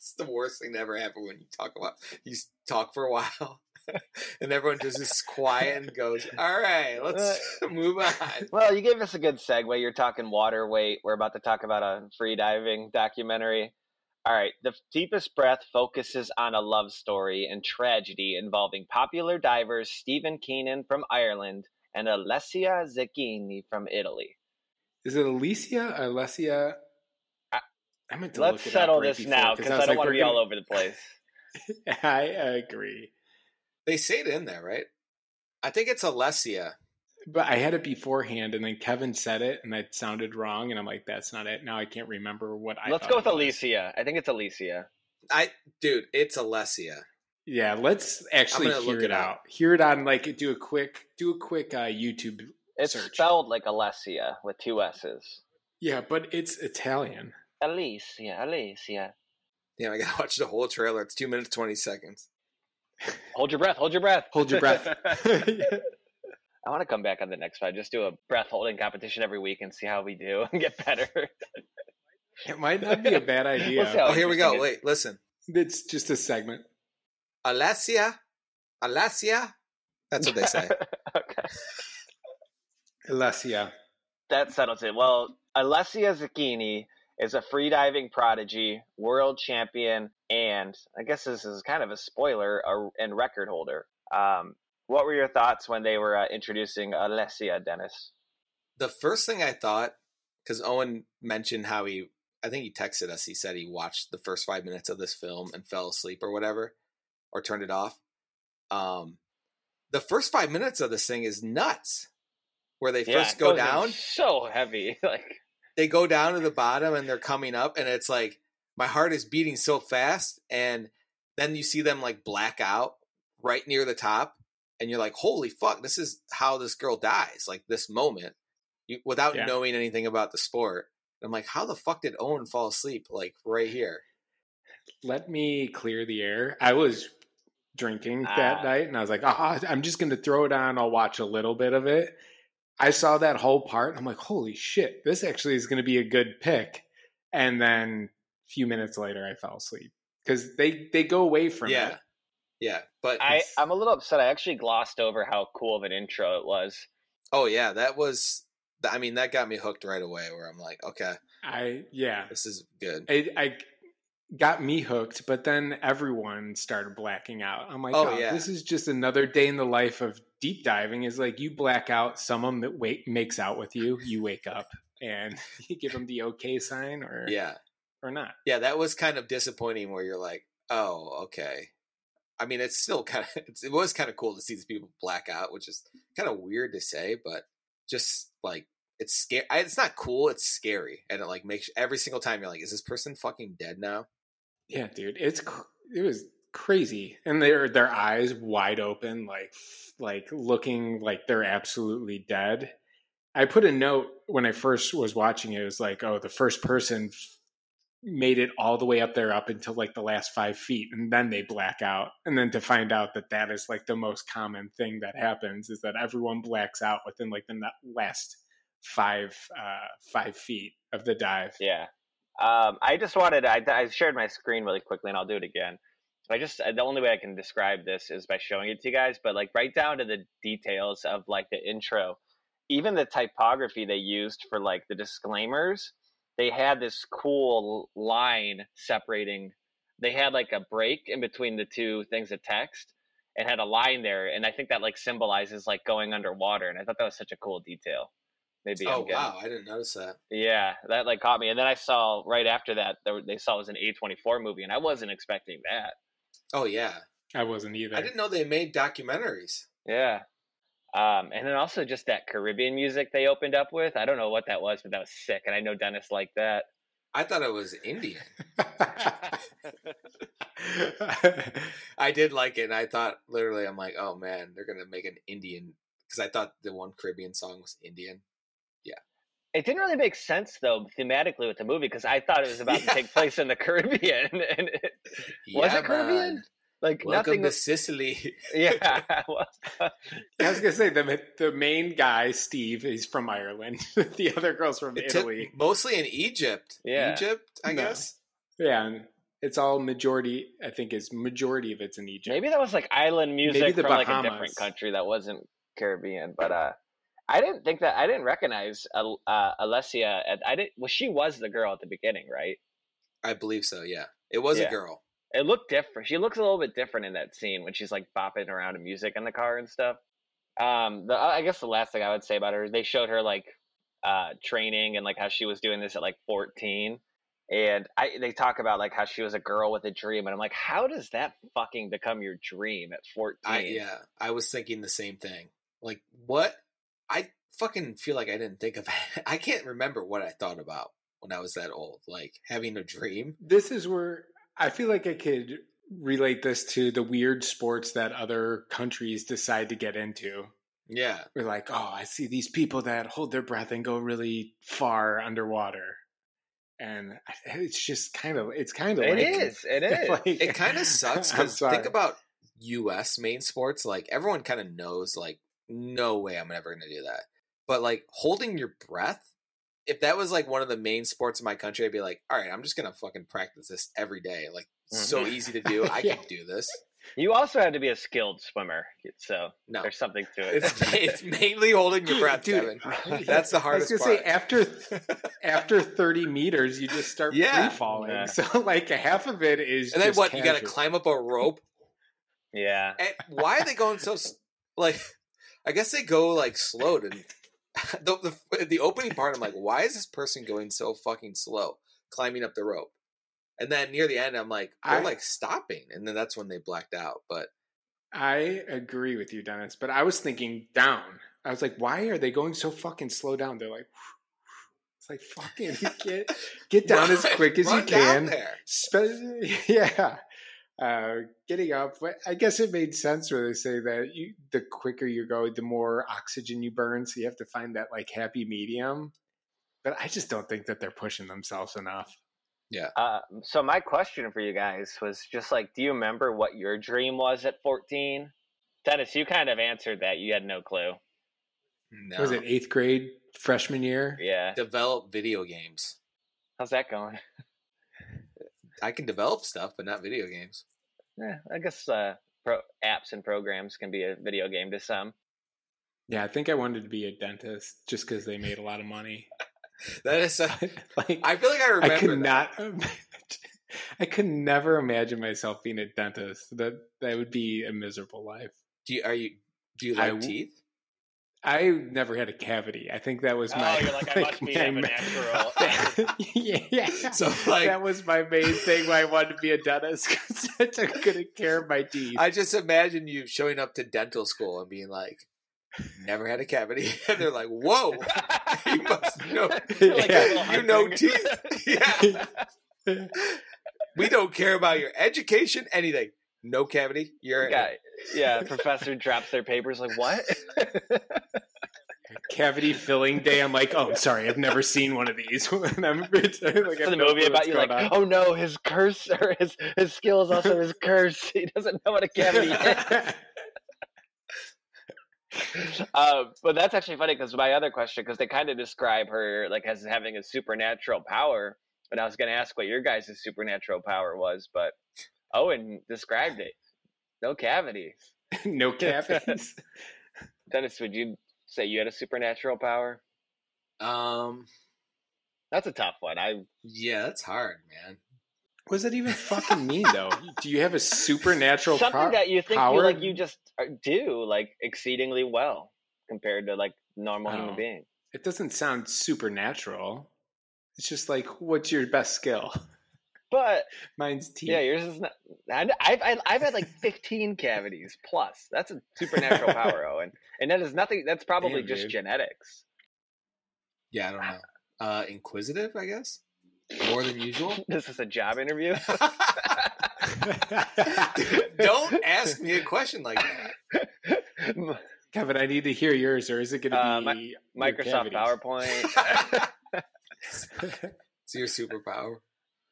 it's the worst thing that ever happened when you talk about you talk for a while. and everyone just is quiet and goes, "All right, let's move on." well, you gave us a good segue. You're talking water weight. We're about to talk about a free diving documentary. All right, the deepest breath focuses on a love story and tragedy involving popular divers Stephen Keenan from Ireland and Alessia Zecchini from Italy. Is it Alicia or Alessia? I- I meant to Let's look it up settle right this before, now 'cause because I, was don't like, want to be all gonna- over the place. I agree, They say it in there, right? I think it's Alessia. but I had it beforehand, and then Kevin said it, and it sounded wrong, and I'm like, "That's not it." Now I can't remember what I. Let's go with it was. Alicia. I think it's Alicia. I dude, it's Alessia. Yeah, let's actually hear look it, it up. out. Hear it on like do a quick do a quick uh, YouTube. It's Search. spelled like Alessia with two S's. Yeah, but it's Italian. Alicia, Alicia. Yeah, Damn, I gotta watch the whole trailer. It's two minutes twenty seconds. Hold your breath. Hold your breath. Hold your breath. I want to come back on the next fight. Just do a breath holding competition every week and see how we do and get better. it might not be a bad idea. We'll Oh, here we go. interesting Wait, listen. It's just a segment. Alessia, Alessia. That's what they say. okay. Alessia. That settles it. Well, Alessia Zucchini is a freediving prodigy, world champion, and I guess this is kind of a spoiler, a, and record holder. Um, what were your thoughts when they were uh, introducing Alessia, Dennis? the first thing I thought, because Owen mentioned how he, I think he texted us. He said he watched the first five minutes of this film and fell asleep or whatever, or turned it off. Um, the first five minutes of this thing is nuts. Where they first go down, so heavy. Like they go down to the bottom and they're coming up, and it's like my heart is beating so fast, and then you see them like black out right near the top, and you're like, "Holy fuck! This is how this girl dies!" Like this moment, you, without Yeah. knowing anything about the sport. I'm like, how the fuck did Owen fall asleep like right here? Let me clear the air. I was drinking that Ah. night, and I was like, "Ah, I'm just going to throw it on. I'll watch a little bit of it." I saw that whole part, and I'm like, "Holy shit! This actually is going to be a good pick." And then a few minutes later, I fell asleep because they they go away from yeah, it. yeah, but I, I'm a little upset. I actually glossed over how cool of an intro it was. oh yeah, that was. I mean, that got me hooked right away. Where I'm like, okay, I yeah, this is good. it, I got me hooked, but then everyone started blacking out. I'm like, Oh, oh, yeah. this is just another day in the life of deep diving. Is like you black out, someone that wait makes out with you, you wake up and you give them the okay sign or Yeah, or not. yeah, that was kind of disappointing. Where you're like, oh, okay. I mean, it's still kind of it was kind of cool to see these people black out, which is kind of weird to say, but just like it's scary. It's not cool. It's scary, and it like makes every single time you're like, is this person fucking dead now? Yeah, dude, it's it was crazy, and their their eyes wide open, like like looking like they're absolutely dead. I put a note when I first was watching it. It was like, oh, the first person made it all the way up there, up until like the last five feet, and then they black out. And then to find out that that is like the most common thing that happens is that everyone blacks out within like the last five uh five feet of the dive. Yeah. Um, I just wanted, I, I shared my screen really quickly and I'll do it again. I just, the only way I can describe this is by showing it to you guys, but like right down to the details of like the intro, even the typography they used for like the disclaimers, they had this cool line separating, they had like a break in between the two things of text and had a line there. And I think that like symbolizes like going underwater. And I thought that was such a cool detail. Maybe oh getting- wow, I didn't notice that. yeah, that like caught me. And then I saw right after that they saw it was an A24 movie, and I wasn't expecting that. Oh yeah, I wasn't either. I didn't know they made documentaries. Yeah. Um, and then also just that Caribbean music they opened up with. I don't know what that was, but that was sick. And I know Dennis liked that. I thought it was Indian. I did like it, and I thought literally, I'm like, oh man, they're gonna make an Indian because I thought the one Caribbean song was Indian. It didn't really make sense though thematically with the movie because I thought it was about to take place in the Caribbean. And it, was Yeah, it Caribbean? man. Like Welcome nothing. to Was, Sicily. yeah. well, I was gonna say the the main guy, Steve, is from Ireland. the other girl's from It Italy. mostly in Egypt. Yeah. Egypt, I No. guess. Yeah, and it's all majority. I think is majority of it's in Egypt. maybe that was like island music Maybe the from like a Bahamas. different country that wasn't Caribbean. But uh, I didn't think that I didn't recognize uh, Alessia. At, I didn't. Well, she was the girl at the beginning, right? I believe so. Yeah, it was Yeah. a girl. It looked different. She looks a little bit different in that scene when she's like bopping around to music in the car and stuff. Um, the I guess the last thing I would say about her is they showed her like uh training and like how she was doing this at like 14 and I they talk about like how she was a girl with a dream and I'm like how does that fucking become your dream at 14 yeah, I was thinking the same thing. Like what? I fucking feel like I didn't think of. I can't remember what I thought about when I was that old. Like having a dream. this is where I feel like I could relate this to the weird sports that other countries decide to get into. Yeah, We're like, oh, I see these people that hold their breath and go really far underwater, and it's just kind of, it's kind of It like, is, it is. like- it kind of sucks because think about U.S. main sports. Like everyone kind of knows. Like no way I'm ever gonna do that. But like holding your breath. If that was like one of the main sports in my country, I'd be like, all right, I'm just gonna fucking practice this every day. Like so Mhm. easy to do. I Yeah. can do this. you also had to be a skilled swimmer so No, there's something to it it's, it's mainly holding your breath, Dude, Kevin. That's the hardest I was gonna part. say after after 30 meters, you just start Yeah. free falling. Yeah. So like half of it is and then just what? You got to climb up a rope. yeah And why are they going so like? I guess they go like slow to the, the the opening part. I'm like, why is this person going so fucking slow climbing up the rope? And then near the end, I'm like, they're I- like stopping, and then that's when they blacked out. But I agree with you, Dennis, but I was thinking down. I was like, why are they going so fucking slow down? They're like, it's like fucking get get down as quick as you can. Spe- yeah. Uh, getting up, but I guess it made sense where they say that you, the quicker you go, the more oxygen you burn. So you have to find that like happy medium. But I just don't think that they're pushing themselves enough. Yeah. Uh, so my question for you guys was just like, do you remember what your dream was at 14? Dennis, you kind of answered that. You had no clue. No. Was it eighth grade freshman year? Yeah. develop video games? How's that going? I can develop stuff, but not video games. Yeah, I guess uh, pro- apps and programs can be a video game to some. Yeah, I think I wanted to be a dentist just because they made a lot of money. That is, a, like I feel like I remember. I could that. not. imagine- I could never imagine myself being a dentist. That that would be a miserable life. Do you are you do you like w- teeth? I never had a cavity. I think that was Oh, my. you're like, I must be my- natural. yeah. So like that was my main thing why I wanted to be a dentist because I took good care of my teeth. I just imagine you showing up to dental school and being like, "Never had a cavity," and they're like, "Whoa, you must know, Like Yeah. you know teeth." yeah, we don't care about your education, anything. No cavity. You're yeah, yeah. Professor drops their papers. Like what? cavity filling day. I'm like, oh, sorry, I've never seen one of these. and I'm like, the no movie about you, like, on. oh no, his curse or his his skill is also his curse. He doesn't know what a cavity is. uh, but that's actually funny because my other question, because they kind of describe her like as having a supernatural power, and I was going to ask what your guys' supernatural power was, but Owen described it. No cavities. no cavities. Dennis, would you say you had a supernatural power? um, That's a tough one. I yeah, that's hard, man. What does that even fucking mean, though? Do you have a supernatural something power? that you think you like you just uh, do like exceedingly well compared to like normal Oh. human being. It doesn't sound supernatural. It's just like, what's your best skill? But Mine's teeth. yeah, yours is not. I've, I've I've had like 15 cavities plus. That's a supernatural power, Owen. And that is nothing. That's probably Damn, just dude. genetics. Yeah, I don't know. Uh, inquisitive, I guess. More than usual. This is a job interview. Dude, don't ask me a question like that. Kevin, I need to hear yours, or is it going to Uh, be your Microsoft cavities? PowerPoint. It's your superpower.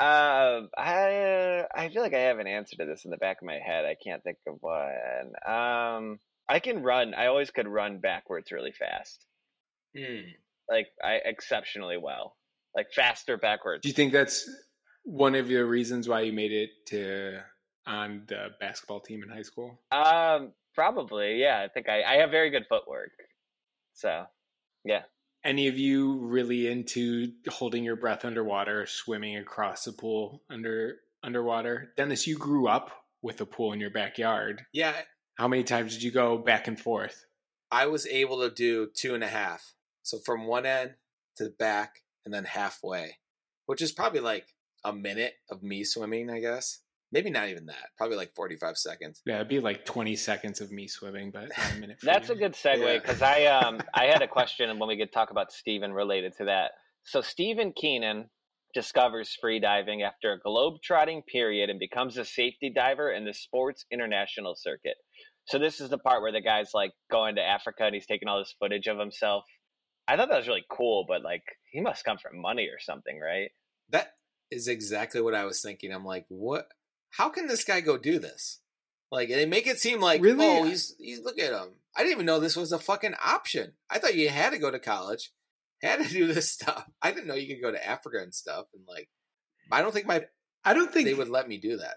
Um, I I feel like I have an answer to this in the back of my head. I can't think of one. Um, I can run. I always could run backwards really fast. Hmm. Like I exceptionally well. Like faster backwards. Do you think that's one of the reasons why you made it to on the basketball team in high school? Um, probably. Yeah, I think I I have very good footwork. So, yeah. Any of you really into holding your breath underwater, swimming across the pool under underwater? Dennis, you grew up with a pool in your backyard. Yeah, How many times did you go back and forth? I was able to do two and a half. So from one end to the back and then halfway, which is probably like a minute of me swimming, I guess. Maybe not even that. Probably like 45 seconds. Yeah, it'd be like 20 seconds of me swimming, but a minute. That's you. a good segue Yeah. because I um I had a question when we could talk about Stephen related to that. So Stephen Keenan discovers free diving after a globe-trotting period and becomes a safety diver in the sports international circuit. So this is the part where the guy's like going to Africa and he's taking all this footage of himself. I thought that was really cool, but like he must come from money or something, right? That is exactly what I was thinking. I'm like, what? How can this guy go do this? Like, they make it seem like, oh, Really? oh, he's he's look at him. I didn't even know this was a fucking option. I thought you had to go to college, had to do this stuff. I didn't know you could go to Africa and stuff. And like, I don't think my I don't think they would let me do that.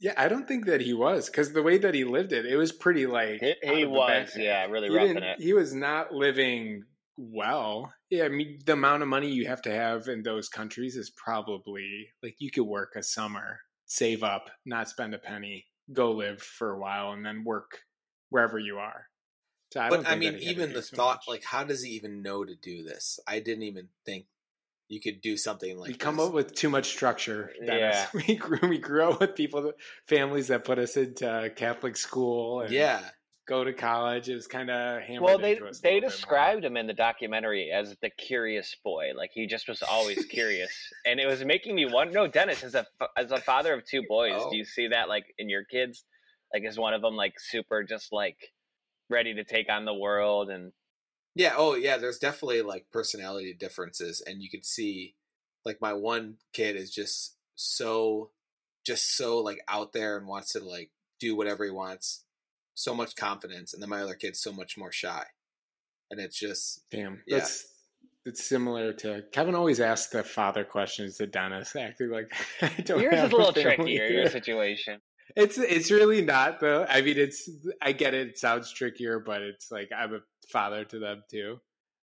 Yeah, I don't think that he was because the way that he lived it, it was pretty like He, he was, bag. yeah, really He, roughing it. he was not living well. Yeah, I mean the amount of money you have to have in those countries is probably like you could work a summer, save up, not spend a penny, go live for a while, and then work wherever you are. So I but I mean, that he had to even the so thought, much. like, how does he even know to do this? I didn't even think you could do something like we come this. up with too much structure. Uh, Dennis. Yeah. we grew we grew up with people, families that put us into Catholic school. And yeah, go to college. It was kind of hammered. Well, they they little bit more. described him in the documentary as the curious boy. Like he just was always curious, and it was making me wonder. No, Dennis, as a as a father of two boys, Oh. do you see that like in your kids? Like, is one of them like super just like ready to take on the world? And Yeah, oh yeah, there's definitely like personality differences and you could see like my one kid is just so just so like out there and wants to like do whatever he wants. So much confidence and then my other kid's so much more shy. And it's just Damn, Yeah. that's it's similar to Kevin. Always asks the father questions to Dennis, acting like I don't. yours have is a little trickier. here. Your situation. It's it's really not though. I mean, it's I get it. It sounds trickier, but it's like I'm a father to them too.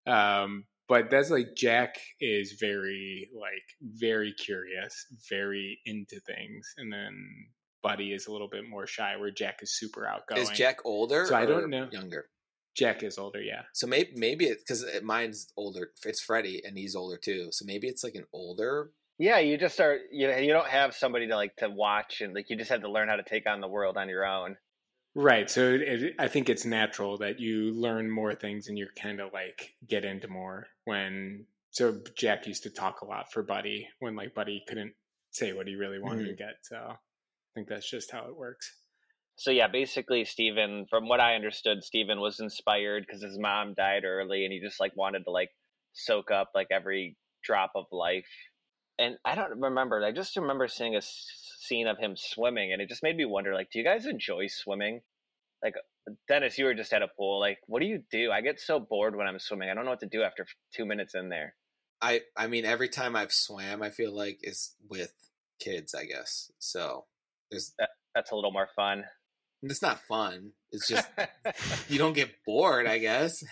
Um, but that's like Jack is very like very curious, very into things, and then Buddy is a little bit more shy, where Jack is super outgoing. is Jack older So I don't know. younger? Jack is older, yeah. So maybe maybe it because uh, mine's older. It's Freddie and he's older too. So maybe it's like an older. Yeah, you just start. You you don't have somebody to like to watch, and like you just have to learn how to take on the world on your own. Right. So it, it, I think it's natural that you learn more things and you're kind of like get into more when. So Jack used to talk a lot for Buddy when like Buddy couldn't say what he really wanted to mm-hmm. get. So I think that's just how it works. So yeah, basically, Stephen, from what I understood, Stephen was inspired because his mom died early, and he just like wanted to like soak up like every drop of life. And I don't remember. I just remember seeing a s- scene of him swimming, and it just made me wonder: like, do you guys enjoy swimming? Like, Dennis, you were just at a pool. Like, what do you do? I get so bored when I'm swimming. I don't know what to do after two minutes in there. I I mean every time I've swam, I feel like is with kids. I guess so. There's That's a little more fun. it's not fun. It's just you don't get bored. I guess.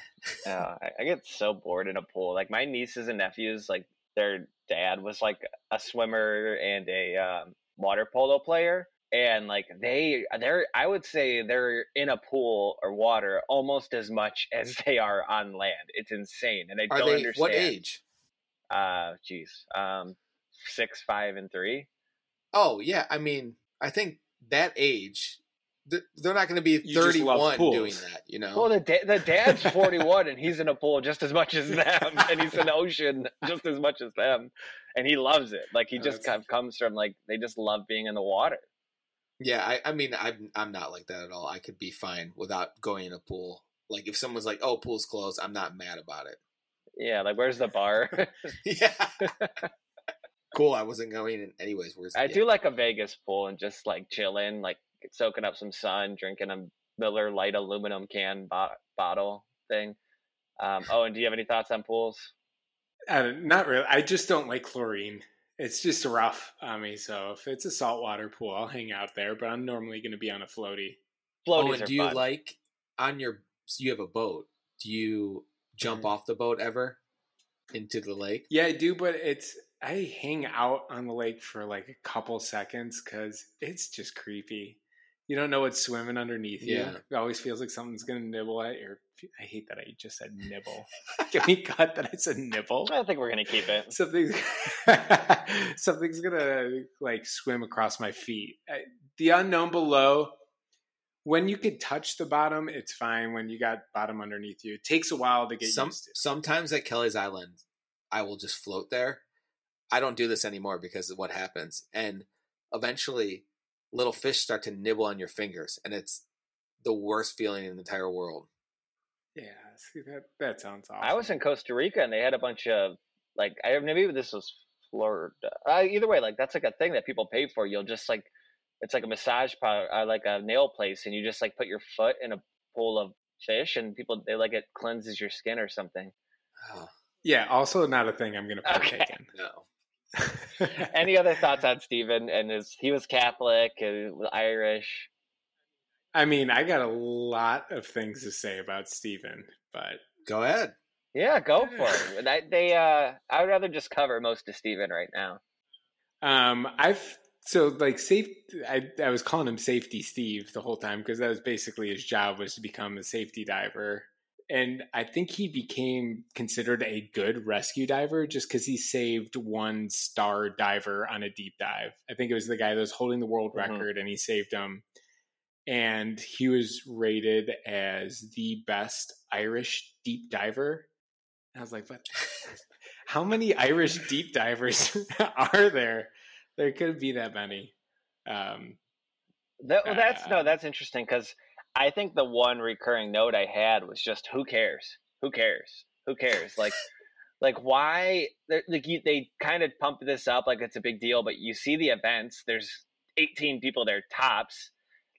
Yeah, I, I get so bored in a pool. Like my nieces and nephews, like their dad was like a swimmer and a um, water polo player, and like they they're I would say they're in a pool or water almost as much as they are on land. It's insane, and I Are don't they understand. what age? Uh, jeez, um, six, five, and three. Oh yeah, I mean, I think that age, they're not going to be You 31 doing that, you know? Well, the da- the dad's forty one and he's in a pool just as much as them, and he's in the ocean just as much as them, and he loves it. Like he Oh, just that's- kind of comes from like they just love being in the water. yeah, I, I mean, I'm, I'm not like that at all. I could be fine without going in a pool. Like if someone's like, "Oh, pool's closed," I'm not mad about it. Yeah, like where's the bar? yeah. Cool. I wasn't going in anyways. Where's I do like a Vegas pool and just like chilling, like soaking up some sun, drinking a Miller Lite aluminum can bo- bottle thing. Um, oh, and do you have any thoughts on pools? Uh, not really. I just don't like chlorine. It's just rough on me. So if it's a saltwater pool, I'll hang out there. But I'm normally going to be on a floaty. Floaties Oh, and are do you fun. like on your? So you have a boat. Do you jump Mhm. off the boat ever into the lake? Yeah, I do. But it's I hang out on the lake for like a couple seconds because it's just creepy. You don't know what's swimming underneath you. It always feels like something's going to nibble at your. I hate that I just said nibble. Can we cut that I said nibble? I think we're gonna keep it. something's something's gonna like swim across my feet. I, the unknown below. When you could touch the bottom, it's fine. When you got bottom underneath you, it takes a while to get Some used to. sometimes at Kelleys Island, I will just float there. I don't do this anymore because of what happens, and eventually, little fish start to nibble on your fingers, and it's the worst feeling in the entire world. Yeah, see that that sounds awful. I was in Costa Rica and they had a bunch of like I maybe this was Florida. Uh, either way, like that's like a thing that people pay for. You'll just like it's like a massage part, uh, like a nail place, and you just like put your foot in a pool of fish, and people they like it cleanses your skin or something. Oh, yeah, also not a thing I'm gonna partake Okay. no. In. Any other thoughts on Stephen? And his he was Catholic, uh, Irish. I mean, I got a lot of things to say about Stephen, but Go ahead. Yeah, go for it. I, they, uh, I would rather just cover most of Stephen right now. Um, I've so like safe. I I was calling him Safety Steve the whole time because that was basically his job was to become a safety diver, and I think he became considered a good rescue diver just because he saved one star diver on a deep dive. I think it was the guy that was holding the world Mhm. record, and he saved him. And he was rated as the best Irish deep diver. I was like, but how many Irish deep divers are there? There couldn't be that many. Um, That, well, that's Uh, no, that's interesting because I think the one recurring note I had was just who cares? Who cares? Who cares? Like, like why? Like you, they kind of pump this up like it's a big deal, but you see the events. There's 18 people there tops.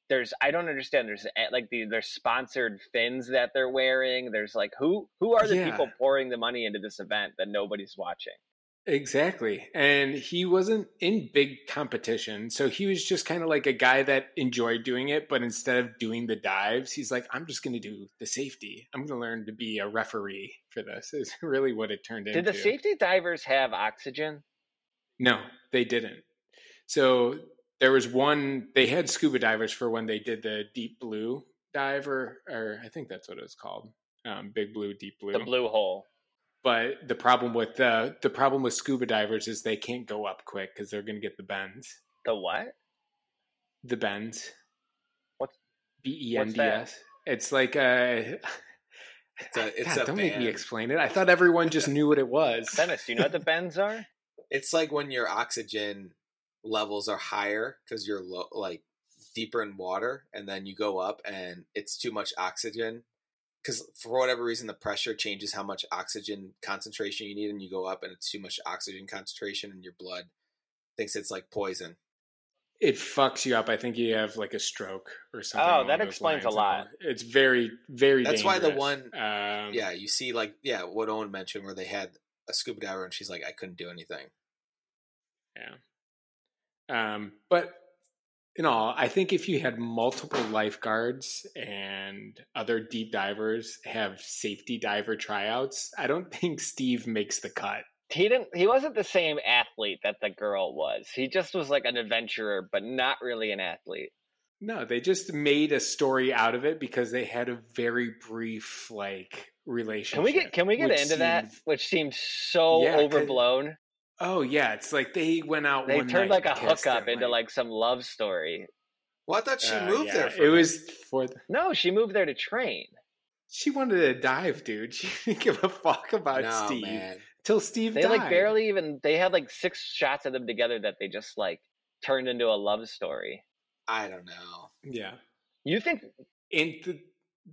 There's I don't understand. There's like the there's sponsored fins that they're wearing. There's like who who are the Yeah. people pouring the money into this event that nobody's watching? Exactly. And he wasn't in big competition. So he was just kind of like a guy that enjoyed doing it. But instead of doing the dives, he's like, I'm just going to do the safety. I'm going to learn to be a referee for this, is really what it turned into. Did the safety divers have oxygen? No, they didn't. So there was one. They had scuba divers for when they did the deep blue dive, or, or I think that's what it was called, um, big blue, deep blue. The blue hole. But the problem with the the problem with scuba divers is they can't go up quick because they're going to get the bends. The what? The bends. What's- B E N what's D S? It's like a. It's a- it's God, a don't make me explain it. I thought everyone just knew what it was. Dennis, do you know what the bends are? It's like when your oxygen levels are higher because you're low, like deeper in water, and then you go up and it's too much oxygen. Because for whatever reason, the pressure changes how much oxygen concentration you need, and you go up, and it's too much oxygen concentration, and your blood thinks it's like poison. it fucks you up. I think you have like a stroke or something. Oh, that explains a lot. It's very, very. That's why the one- Um, Yeah, you see, like, yeah, what Owen mentioned, where they had a scuba diver, and she's like, I couldn't do anything. yeah. Um, but in all, I think if you had multiple lifeguards and other deep divers have safety diver tryouts, I don't think Steve makes the cut. He didn't. He wasn't the same athlete that the girl was. He just was like an adventurer, but not really an athlete. No, they just made a story out of it because they had a very brief like relationship. Can we get? Can we get into that? Which seems so Yeah, overblown. Oh yeah, it's like they went out. They one turned night like a hookup into like- like some love story. Well, I thought she Uh, moved yeah, there. For it him. was for. The, No, she moved there to train. she wanted to dive, dude. She didn't give a fuck about no, Steve man. till Steve They died. like barely even. They had like six shots of them together that they just like turned into a love story. I don't know. Yeah, You think and the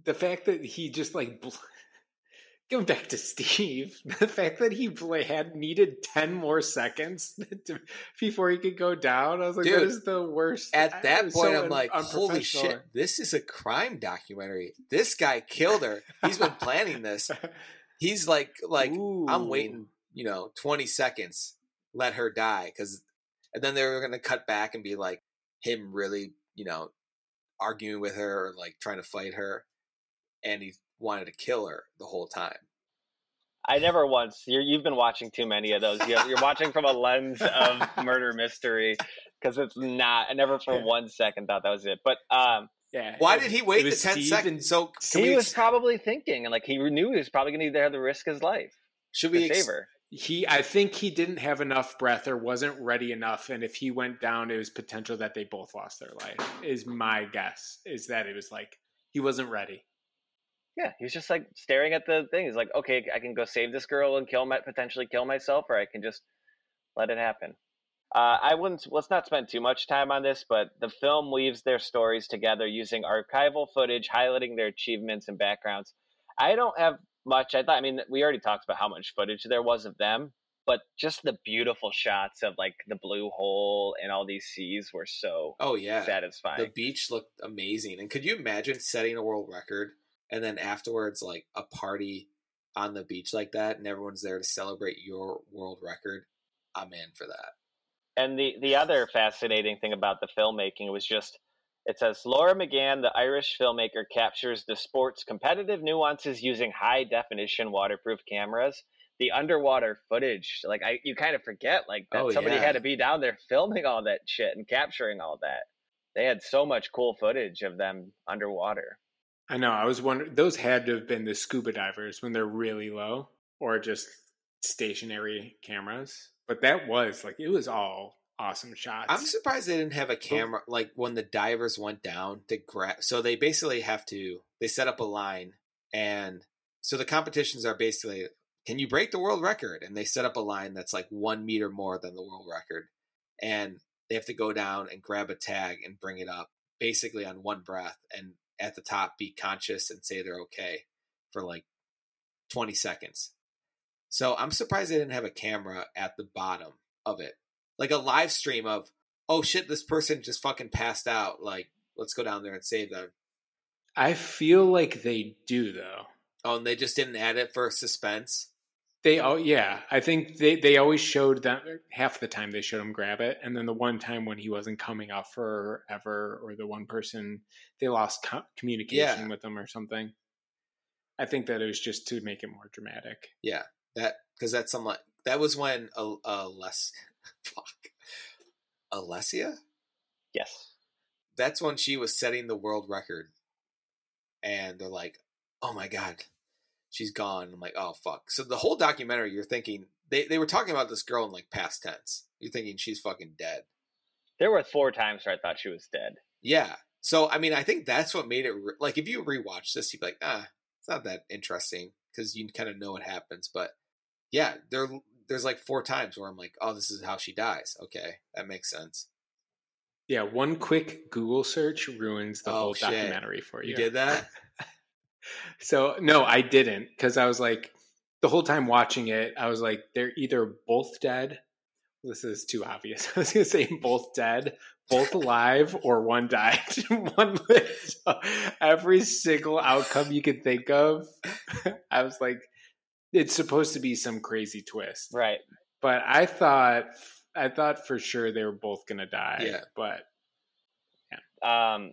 the fact that he just like bl- going back to Steve, the fact that he had needed ten more seconds to, before he could go down, I was like, that Dude, is the worst. At that point, so I'm un- like, holy shit, this is a crime documentary. This guy killed her. He's been planning this. He's like, like I'm waiting, you know, 20 seconds, let her die, because, and then they were gonna cut back and be like him really, you know, arguing with her or like trying to fight her, and he wanted to kill her the whole time. I never once. You're, you've been watching too many of those. You're, you're watching from a lens of murder mystery because it's not. I never for Yeah. one second thought that was it. But um, Yeah. Why it- did he wait the 10 Steve seconds? So he we was ex- probably thinking, and like he knew he was probably going to either have to risk his life should we ex- save her. he I think he didn't have enough breath or wasn't ready enough and if he went down it was potential that they both lost their life is my guess is that it was like he wasn't ready Yeah, he was just like staring at the thing. He's like, okay, I can go save this girl and kill my potentially kill myself, or I can just let it happen. Uh, I wouldn't. Let's not spend too much time on this, but the film weaves their stories together using archival footage, highlighting their achievements and backgrounds. I don't have much. I thought. I mean, we already talked about how much footage there was of them, but just the beautiful shots of like the blue hole and all these seas were so Oh yeah, satisfying. the beach looked amazing. And could you imagine setting a world record and then afterwards, like a party on the beach like that, and everyone's there to celebrate your world record? I'm in for that. And the the other fascinating thing about the filmmaking was just it says Laura McGann, the Irish filmmaker, captures the sport's competitive nuances using high definition waterproof cameras. The underwater footage, like I, you kind of forget, like that Oh, somebody yeah. had to be down there filming all that shit and capturing all that. They had so much cool footage of them underwater. I know I was wondering those had to have been the scuba divers when they're really low or just stationary cameras but that was like it was all awesome shots I'm surprised they didn't have a oh. camera like when the divers went down to grab. So they basically have to they set up a line, and so the competitions are basically can you break the world record? And they set up a line that's like one meter more than the world record, and they have to go down and grab a tag and bring it up basically on one breath, and at the top be conscious and say they're okay for like 20 seconds. So I'm surprised they didn't have a camera at the bottom of it. Like a live stream of oh shit this person just fucking passed out. Like let's go down there and save them. I feel like they do though. Oh and they just didn't add it for suspense They oh yeah, I think they they always showed them half the time they showed him grab it, and then the one time when he wasn't coming up forever, or the one person they lost co- communication Yeah. with them or something. I think that it was just to make it more dramatic. yeah that because that's some like that was when uh, uh less fuck alessia Yes. that's when she was setting the world record and they're like oh my god she's gone i'm like oh fuck so the whole documentary you're thinking they, they were talking about this girl in like past tense you're thinking she's fucking dead There were four times where I thought she was dead. Yeah. So I mean, I think that's what made it re- like if you rewatch this, you'd be like, ah, it's not that interesting because you kind of know what happens. But yeah, there there's like four times where I'm like, oh, this is how she dies. Okay, that makes sense. Yeah, one quick Google search ruins the Oh, whole shit. documentary for you. You did that? So no, I didn't because I was like the whole time watching it, I was like, they're either both dead. This is too obvious. I was gonna say both dead, both alive, or one died. one lived. Every single outcome you could think of, I was like, it's supposed to be some crazy twist. Right. But I thought, I thought for sure they were both gonna die. Yeah. But yeah. Um,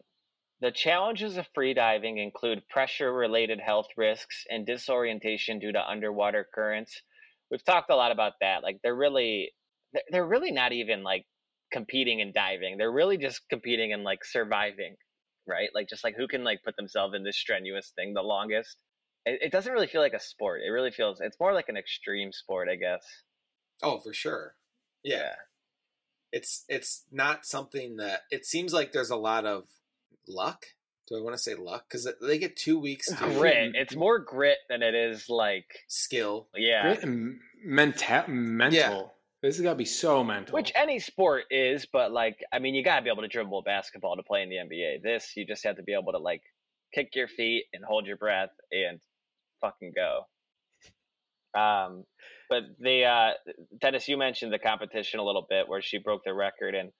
the challenges of freediving include pressure related health risks and disorientation due to underwater currents. We've talked a lot about that. Like they're really they're- really not even like competing in diving. They're really just competing in like surviving, right? Like just like who can like put themselves in this strenuous thing the longest. It, it doesn't really feel like a sport. It really feels it's more like an extreme sport, I guess. Oh, for sure. Yeah. it's it's not something that it seems like there's a lot of luck. Do I want to say luck? Because they get two weeks to Grit. It's more grit than it is like skill. yeah. Grit and menta- mental. This has got to be so mental. Which any sport is, but like I mean, you gotta be able to dribble a basketball to play in the NBA. This you just have to be able to like kick your feet and hold your breath and fucking go. Um, but the uh, Dennis, you mentioned the competition a little bit where she broke the record, and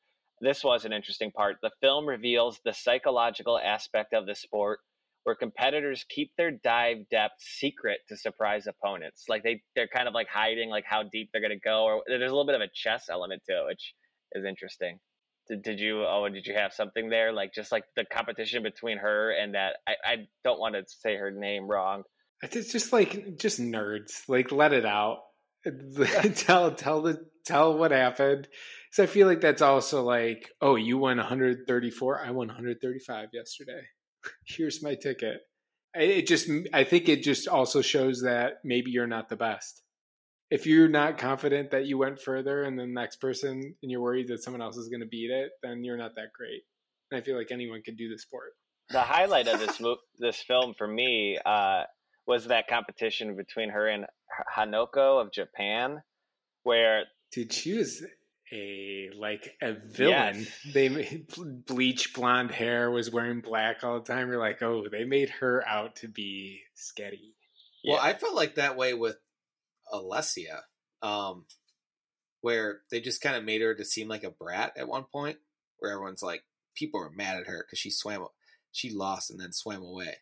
this was an interesting part. The film reveals the psychological aspect of the sport where competitors keep their dive depth secret to surprise opponents. Like they they're kind of like hiding like how deep they're gonna go, or there's a little bit of a chess element to it, which is interesting. Did, did you oh did you have something there like just like the competition between her and that I, I don't want to say her name wrong It's just like just nerds. Like let it out. tell tell the tell what happened. So I feel like that's also like, oh, you won 134. I won 135 yesterday. Here's my ticket. It just I think it just also shows that maybe you're not the best. If you're not confident that you went further and the next person and you're worried that someone else is going to beat it, then you're not that great. And I feel like anyone could do the sport. the highlight of this mo- this film for me uh, was that competition between her and Hanako of Japan, where Dude, she was a like a villain. Yes. They made bleach blonde hair, was wearing black all the time. You're like, oh, they made her out to be sketty. Well, Yeah. I felt like that way with Alessia, um, where they just kind of made her to seem like a brat at one point, where everyone's like, people were mad at her because she swam, she lost and then swam away.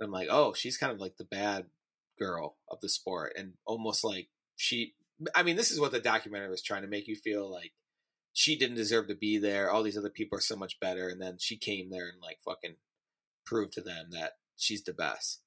And I'm like, oh, she's kind of like the bad girl of the sport, and almost like she. I mean, this is what the documentary was trying to make you feel like she didn't deserve to be there. All these other people are so much better, and then she came there and like fucking proved to them that she's the best.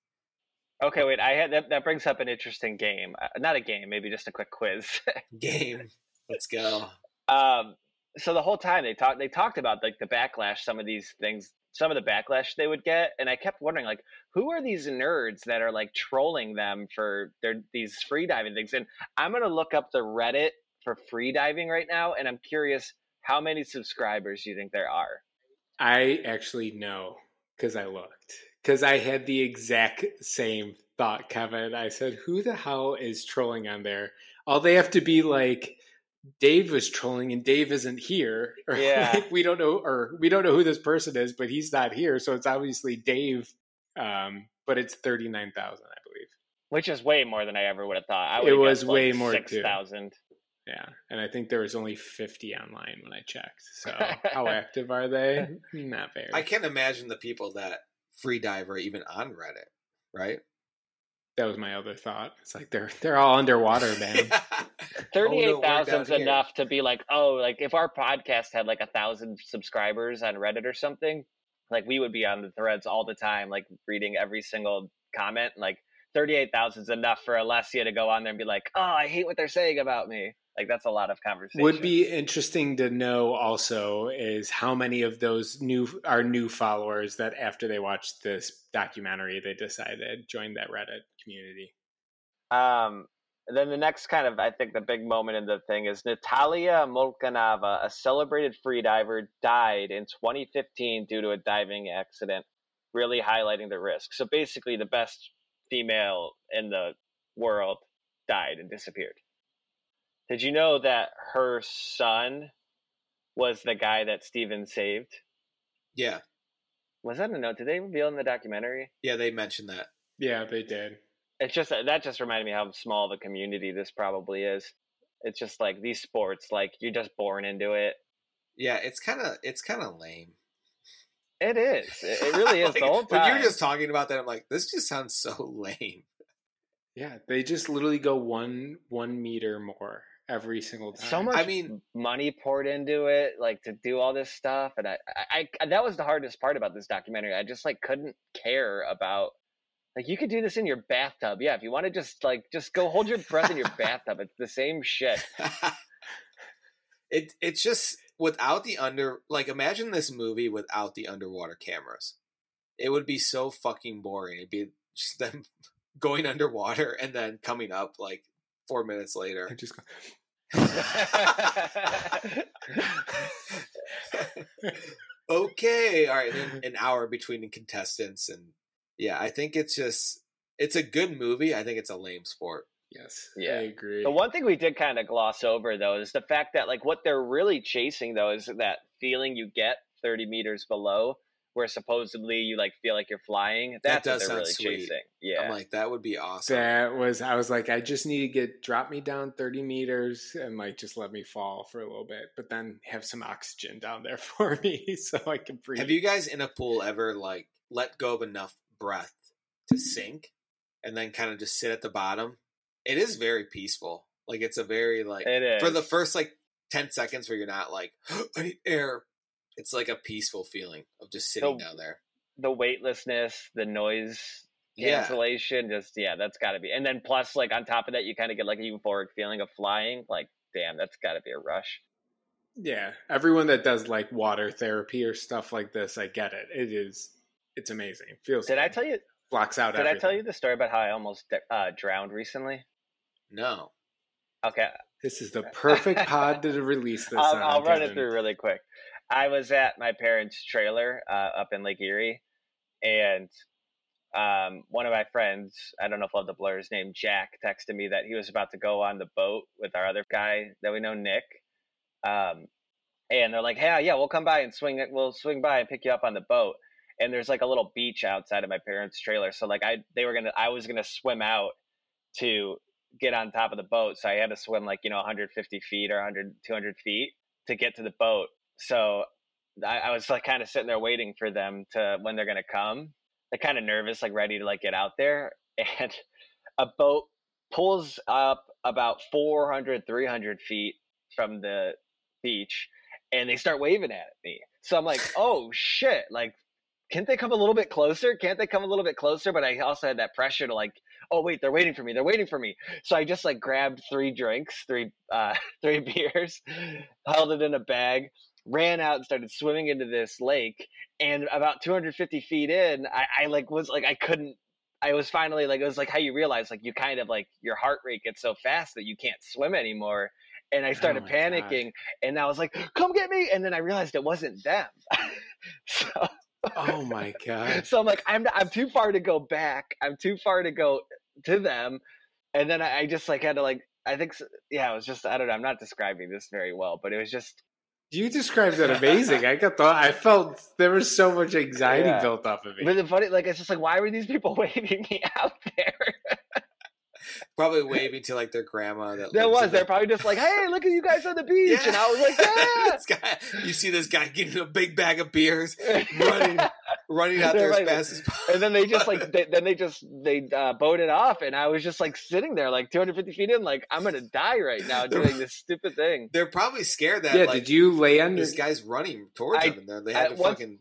okay, wait, I had that, that brings up an interesting game, uh, not a game, maybe just a quick quiz. Game, let's go. um, so the whole time they talked, they talked about like the backlash, some of these things, some of the backlash they would get, and I kept wondering like, who are these nerds that are like trolling them for their these free diving things? And I'm gonna look up the Reddit for free diving right now, and I'm curious how many subscribers do you think there are? I actually know because I looked. Because I had the exact same thought, Kevin. I said, who the hell is trolling on there? All they have to be like, Dave was trolling and Dave isn't here. Or Yeah. like, we don't know or we don't know who this person is, but he's not here. So it's obviously Dave. Um, but it's thirty nine thousand, I believe. Which is way more than I ever would have thought. I It would was way more, too. six thousand. Yeah. And I think there was only fifty online when I checked. So how active are they? Not very. I can't imagine the people that free dive are even on Reddit, right? That was my other thought. It's like they're they're all underwater, man. Thirty-eight Oh, no, we're down thousand is here. enough to be like, oh, like if our podcast had like a thousand subscribers on Reddit or something, like we would be on the threads all the time, like reading every single comment. Like thirty-eight thousand is enough for Alessia to go on there and be like, oh, I hate what they're saying about me. Like that's a lot of conversation. Would be interesting to know also is how many of those new are new followers that after they watched this documentary they decided join that Reddit community. Um, then the next kind of, I think, the big moment in the thing is Natalia Molchanova, a celebrated freediver, died in 2015 due to a diving accident, really highlighting the risk. So basically, the best female in the world died and disappeared. Did you know that her son was the guy that Stephen saved? yeah, Was that a note? Did they reveal in the documentary? yeah, they mentioned that. Yeah, they did. it's just that just reminded me how small of a community this probably is. It's just like these sports, like you're just born into it. Yeah, it's kind of it's kind of lame. It is. It, it really is Like, the whole When you're just talking about that, I'm like, this just sounds so lame. Yeah, they just literally go one one meter more every single time. so much. I mean- money poured into it, like to do all this stuff, and I, I, I, that was the hardest part about this documentary. I just like couldn't care about. Like you could do this in your bathtub, yeah. If you want to just like just go hold your breath in your bathtub, it's the same shit. it it's just without the under like imagine this movie without the underwater cameras. It would be so fucking boring. It'd be just them going underwater and then coming up like four minutes later. I just go, okay, all right, then an hour between the contestants, and yeah, I think it's just it's a good movie. I think it's a lame sport. Yes, Yeah. I agree. The one thing we did kind of gloss over though is the fact that like what they're really chasing though is that feeling you get 30 meters below where supposedly you like feel like you're flying. That's does what they're sound really sweet. chasing. Yeah. I'm like, that would be awesome. that was I was like, I just need to get drop me down thirty meters and like just let me fall for a little bit, but then have some oxygen down there for me so I can breathe. Have you guys in a pool ever like let go of enough breath to sink and then kind of just sit at the bottom? It is very peaceful. Like it's a very like it is. for the first like 10 seconds where you're not like I need air. It's like a peaceful feeling of just sitting So- down there. the weightlessness, the noise Yeah. cancellation, just yeah, that's got to be. And then plus like on top of that you kind of get like a euphoric feeling of flying. Like damn, that's got to be a rush. Yeah, everyone that does like water therapy or stuff like this, I get it. It is, it's amazing. It feels. Did I tell you blocks out? did I tell you the story about how I almost uh, drowned recently? No. Okay, This is the perfect pod to release this. I'll, on, I'll run it through really quick. I was at my parents' trailer uh, up in Lake Erie, and um, one of my friends, I don't know if I'll have the blur his name, Jack, texted me that he was about to go on the boat with our other guy that we know, Nick. Um, and they're like, "Hey, yeah, we'll come by and swing it. We'll swing by and pick you up on the boat." And there's like a little beach outside of my parents' trailer, so like I, they were gonna, I was gonna swim out to get on top of the boat. So I had to swim like, you know, 150 feet or 100, 200 feet to get to the boat. So I, I was like kind of sitting there waiting for them to, when they're going to come. They're kind of nervous, like ready to like get out there. And a boat pulls up about 400, 300 feet from the beach and they start waving at me. So I'm like, oh shit, like, can't they come a little bit closer? Can't they come a little bit closer? But I also had that pressure to like, oh wait, they're waiting for me. They're waiting for me. So I just like grabbed three drinks, three uh three beers, held it in a bag, ran out and started swimming into this lake. And about 250 feet in, I, I like was like I couldn't I was finally like it was like how you realize like you kind of like your heart rate gets so fast that you can't swim anymore. And I started my God. panicking and I was like, come get me. And then I realized it wasn't them. so Oh my god! so I'm like, I'm I'm too far to go back. I'm too far to go to them, and then I, I just like had to like. I think yeah, it was just I don't know. I'm not describing this very well, but it was just You described that amazing. I got the. I felt there was so much anxiety Yeah. built up of me. But the funny, like, it's just like, why were these people waiting me out there? Probably waving to like their grandma. That there lives was. They're the- probably just like, hey, look at you guys on the beach, and I was like, yeah. this guy, you see this guy getting a big bag of beers, running, running out They're there as fast as possible. And then they just like, they, then they just they uh, boated off, and I was just like sitting there, like 250 feet in, like I'm gonna die right now They're- doing this stupid thing. They're probably scared that yeah, like did you land? this guy's running towards I- them, and they had I- to once- fucking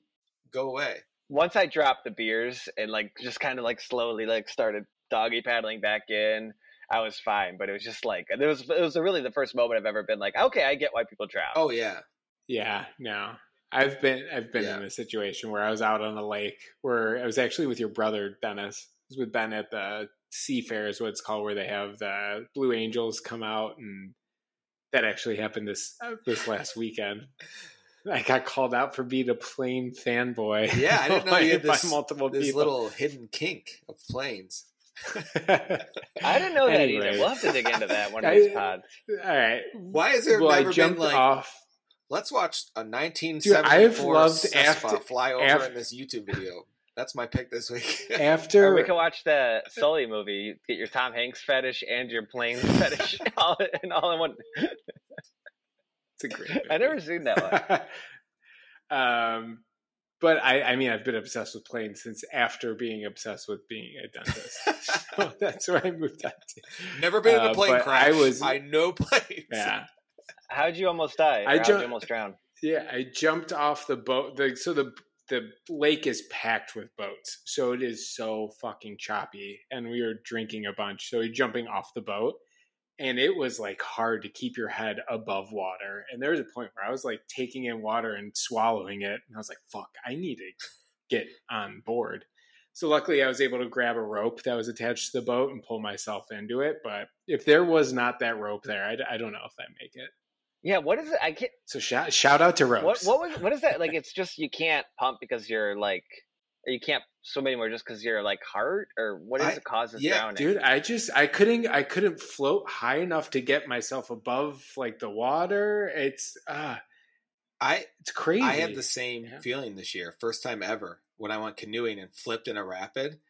go away. once I dropped the beers and like just kind of like slowly like started doggy paddling back in, I was fine. But it was just like it was it was really the first moment I've ever been like, okay, I get why people drown. Oh yeah, Yeah, no. I've been I've been Yeah. in a situation where I was out on a lake where I was actually with your brother Dennis. I was with Ben at the Seafair is what it's called, where they have the Blue Angels come out, and that actually happened this uh, this last weekend. I got called out for being a plane fanboy. Yeah, I didn't know you had by this- multiple this people. little hidden kink of planes. I didn't know that Anyway. either. We'll have to dig into that one of these pods. All right. Why has there well, never been like off. let's watch a Dude, 1974 I've loved Cessna after- fly over after- in this YouTube video? That's my pick this week. Or After we can watch the Sully movie. Get your Tom Hanks fetish and your plane fetish all in all in one. it's a great. I never seen that one. um, but I, I mean, I've been obsessed with planes since after being obsessed with being a dentist. so that's where I moved on to. Never been in a Uh, plane but crash. I was- I know planes. Yeah, How'd you almost die? I how'd ju- almost drown? yeah. I jumped off the boat. The, so the the lake is packed with boats, so it is so fucking choppy. And we were drinking a bunch, so we're jumping off the boat. And it was like hard to keep your head above water. And there was a point where I was like taking in water and swallowing it. And I was like, fuck, I need to get on board. So luckily, I was able to grab a rope that was attached to the boat and pull myself into it. But if there was not that rope there, I, I don't know if I make it. Yeah, what is it? I can't. So shout shout out to What ropes. what was what is that? Like, it's just you can't pump because you're like, you can't swim anymore just because you're like heart, or what is I- the cause of yeah, drowning? Dude, I just I couldn't I couldn't float high enough to get myself above like the water. It's uh I it's crazy. I had the same Yeah. feeling this year, first time ever, when I went canoeing and flipped in a rapid,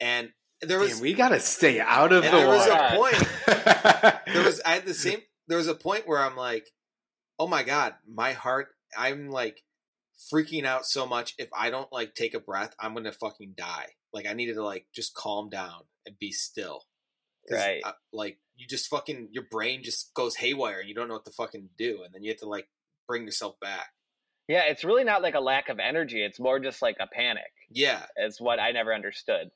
and there was Damn, we gotta stay out of and the there was water. a point point. there was I had the same there was a point where I'm like, oh my god, my heart I'm like freaking out so much if I don't like take a breath, I'm gonna fucking die. Like I needed to like just calm down and be still. Right. uh, like you just fucking your brain just goes haywire and you don't know what to fucking do and then you have to like bring yourself back. Yeah, it's really not like a lack of energy. It's more just like a panic. Yeah, Is what I never understood.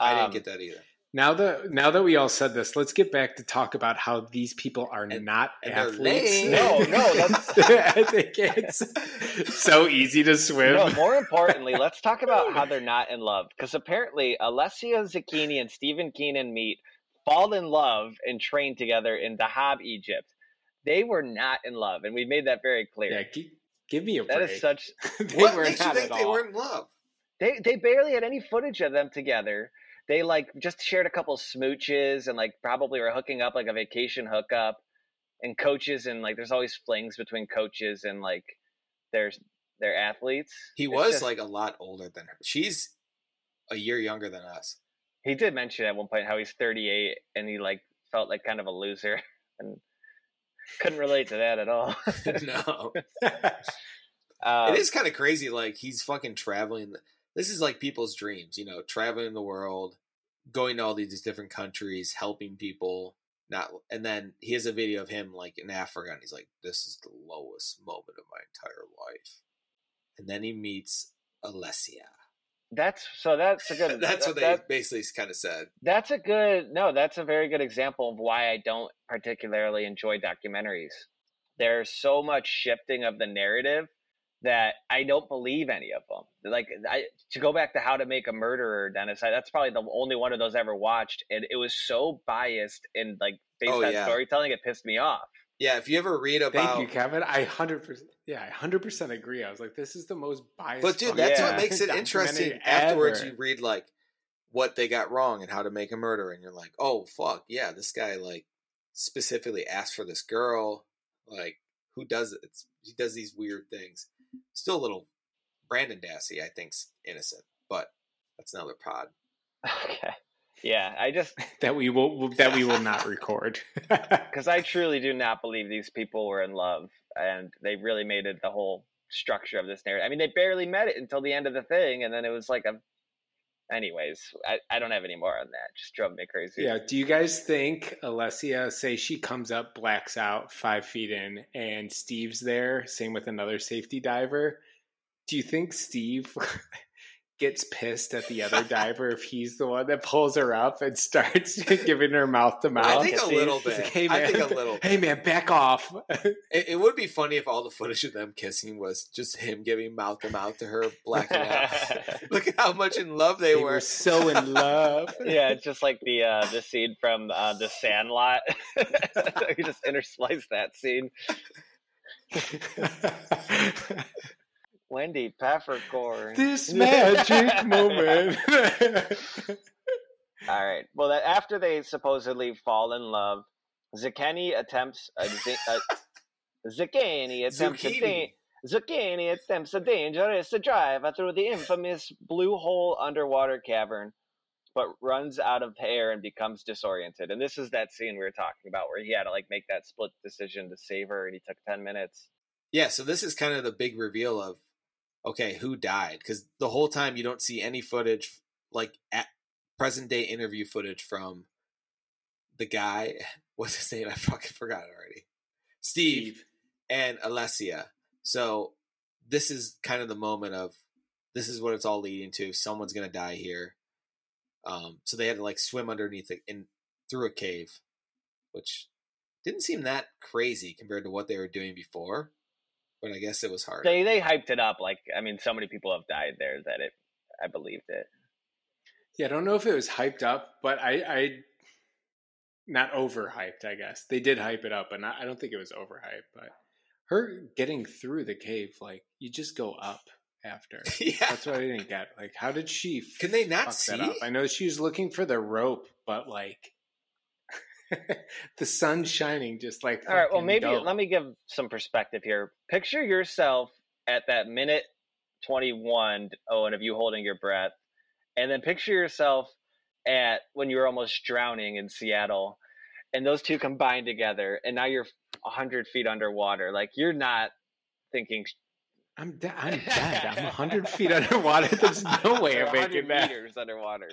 I didn't Um, get that either. Now that now that we all said this, let's get back to talk about how these people are And- not and athletes. No, no, that's- I think it's so easy to swim. No, more importantly, let's talk about how they're not in love. Because apparently, Alessia Zucchini and Stephen Keenan meet, fall in love, and train together in Dahab, Egypt. They were not in love, and we made that very clear. yeah, gi- give me a break. that is such. they what were makes you not think at they all. were in love? They they barely had any footage of them together. They like just shared a couple smooches and like probably were hooking up like a vacation hookup, and coaches and like there's always flings between coaches and like there's their athletes. He It's was just- like a lot older than her. She's a year younger than us. he did mention at one point how he's 38 and he like felt like kind of a loser and couldn't relate to that at all. no. Um, it is kind of crazy. Like he's fucking traveling. This is like people's dreams, you know, traveling the world, going to all these different countries, helping people. Not, and then he has a video of him like in Africa, and he's like, "This is the lowest moment of my entire life." And then he meets Alessia. That's so. That's a good. That's that- what they that- basically kind of said. that's a good. No, that's a very good example of why I don't particularly enjoy documentaries. There's so much shifting of the narrative that I don't believe any of them. Like I, to go back to How to Make a Murderer, Dennis. I, that's probably the only one of those I ever watched, and it was so biased and like based Oh, on yeah. storytelling, it pissed me off. Yeah, if you ever read about, Thank you, Kevin. I hundred percent. Yeah, I hundred percent agree. I was like, this is the most biased. But dude, that's Yeah. what makes it interesting. Afterwards, ever. you read like what they got wrong and how to make a murder, and you're like, oh fuck, yeah, this guy like specifically asked for this girl. Like, who does it? It's, he does these weird things. Still a little Brendan Dassey, I think's innocent, but that's another pod. Okay. Yeah, I just that we will that we will not record. because I truly do not believe these people were in love, and they really made it the whole structure of this narrative. I mean, they barely met it until the end of the thing, and then it was like a. Anyways, I, I don't have any more on that. Just drove me crazy. yeah. Do you guys think Alessia, say she comes up, blacks out five feet in, and Steve's there? Same with another safety diver. Do you think Steve gets pissed at the other diver if he's the one that pulls her up and starts giving her mouth to mouth? I think a little He's like, bit. hey, I man, think a little. Hey man, back off. It, it would be funny if all the footage of them kissing was just him giving mouth to mouth to her, blacking out. Look at how much in love they, they were. were so in love. yeah, it's just like the uh, the scene from uh, the Sandlot. you just intersplice that scene. Wendy Peppercorn. this magic moment. All right. Well, that after they supposedly fall in love, Zucchini attempts a, a Zucchini attempts a Zucchini. da- Zucchini attempts a dangerous drive through the infamous blue hole underwater cavern, but runs out of air and becomes disoriented. And this is that scene we were talking about where he had to like make that split decision to save her, and he took ten minutes. Yeah, so this is kind of the big reveal of okay, who died? Because the whole time you don't see any footage, like at present day interview footage from the guy. What's his name? I fucking forgot it already. Steve, and Alessia. So this is kind of the moment of this is what it's all leading to. Someone's gonna die here. Um, so they had to like swim underneath it in through a cave, which didn't seem that crazy compared to what they were doing before. But I guess it was hard. They they hyped it up like I mean, so many people have died there that it I believed it. Yeah, I don't know if it was hyped up, but I, I not overhyped. I guess they did hype it up, but not, I don't think it was overhyped. But her getting through the cave, like you just go up after. yeah. That's what I didn't get. Like, how did she? Can they not fuck see? that up? I know she was looking for the rope, but like the sun's shining, just like. All right. Well, maybe dope. let me give some perspective here. Picture yourself at that minute 21, Owen, of you holding your breath, and then picture yourself at when you were almost drowning in Seattle, and those two combine together, and now you're 100 feet underwater. Like you're not thinking. I'm dead. I'm dead. I'm hundred feet underwater. There's no way I'm 100 making that. meters underwater.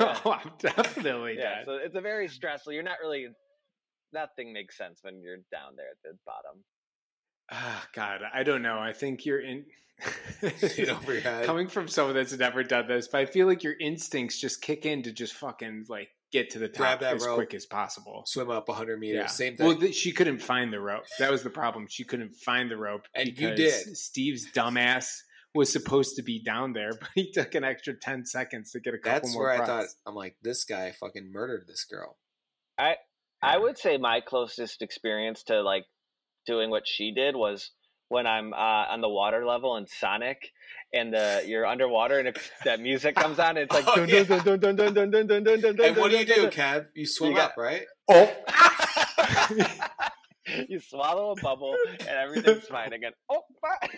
Yeah. Oh, I'm definitely yeah, dead. so it's a very stressful. You're not really. Nothing makes sense when you're down there at the bottom. Ah, God, I don't know. I think you're in. In over your head. Coming from someone that's never done this, but I feel like your instincts just kick in to just fucking like get to the top Grab that as rope. quick as possible. Swim up 100 meters. Yeah. Same thing. Well, th- she couldn't find the rope. That was the problem. She couldn't find the rope. And you did. Steve's dumbass was supposed to be down there, but he took an extra ten seconds to get a couple That's more where I thought I'm like, this guy fucking murdered this girl. I, I would say my closest experience to like doing what she did was when I'm uh, on the water level in Sonic, and the you're underwater and it's, that music comes on. It's like Oh, dun, yeah. dun, dun, dun, dun, dun, dun, dun, dun, dun, And what do you do. Kev? You swim got- up, right? Oh, you swallow a bubble and everything's fine again. Oh, fuck.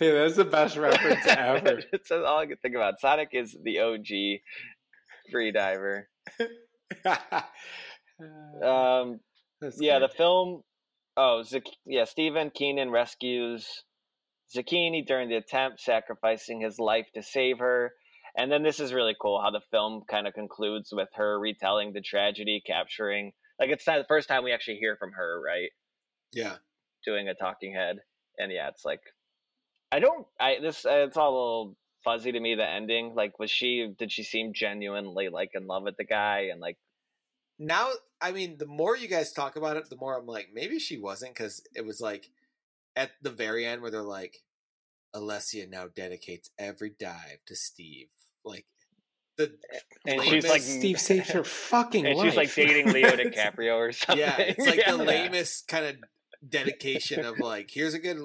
hey, that's the best reference ever. That's all I can think about. Sonic is the OG free diver. Um, That's yeah, the film. Oh, Zuc- yeah, Stephen Keenan rescues Zucchini during the attempt, sacrificing his life to save her. And then this is really cool how the film kind of concludes with her retelling the tragedy, capturing like it's not the first time we actually hear from her, right? Yeah. Doing a talking head, and yeah, it's like I don't. I this uh, it's all a little fuzzy to me. The ending, like, was she? Did she seem genuinely like in love with the guy? And like, Now, I mean, the more you guys talk about it, the more I'm like, maybe she wasn't because it was like at the very end where they're like, Alessia now dedicates every dive to Steve. Like, the and she's like Steve saved her fucking and life. she's like dating Leo DiCaprio or something. yeah, it's like the lamest kind of dedication of like, here's a good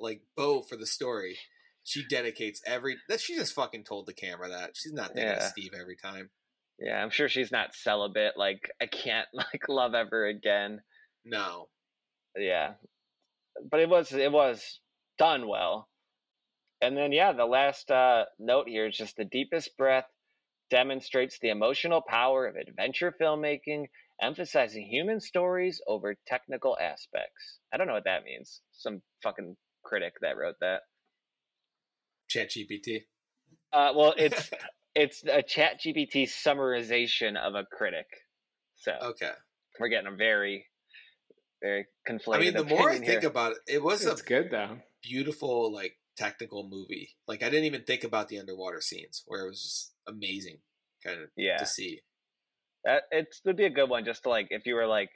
like bow for the story. She dedicates every that she just fucking told the camera that she's not thinking of Yeah. Steve every time. Yeah, I'm sure she's not celibate. Like, I can't like love ever again. No, Yeah, but it was it was done well. And then yeah, the last uh, note here is just the deepest breath demonstrates the emotional power of adventure filmmaking, emphasizing human stories over technical aspects. I don't know what that means. Some fucking critic that wrote that. Chat GPT. Uh, well, it's it's a Chat GPT summarization of a critic. So Okay. we're getting a very, very conflated. I mean, the more I opinion think about it, it was a good though. beautiful, like technical movie. Like I didn't even think about the underwater scenes where it was just amazing, kind of yeah, to see. that it would be a good one just to like if you were like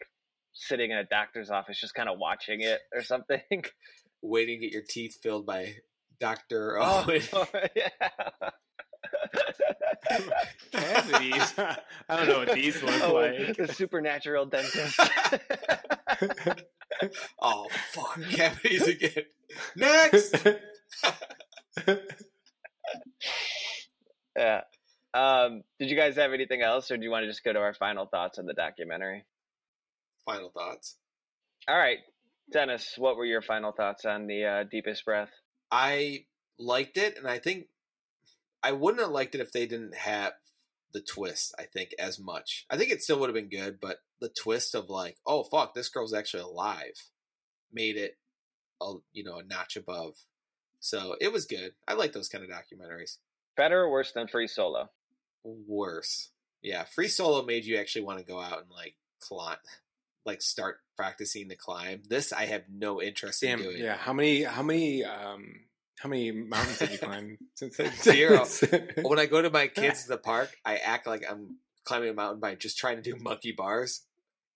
sitting in a doctor's office, just kind of watching it or something. Waiting to get your teeth filled by Doctor oh, Owen. yeah. Cavities. I don't know what these look Oh, like. the supernatural dentist. oh fuck, cavities again. Next. yeah. Um, did you guys have anything else, or do you want to just go to our final thoughts on the documentary? Final thoughts. All right, Dennis, what were your final thoughts on the uh, deepest breath? I liked it, and I think I wouldn't have liked it if they didn't have the twist. I think as much. I think it still would have been good, but the twist of like, oh fuck, this girl's actually alive, made it, a, you know, a notch above. So it was good. I like those kind of documentaries. Better or worse than Free Solo? Worse, yeah. Free solo made you actually want to go out and like climb, like start practicing to climb. This I have no interest Damn. in doing. Yeah. How many? How many? Um. How many mountains have you climbed since then? Zero. when I go to my kids to the park, I act like I'm climbing a mountain by just trying to do monkey bars,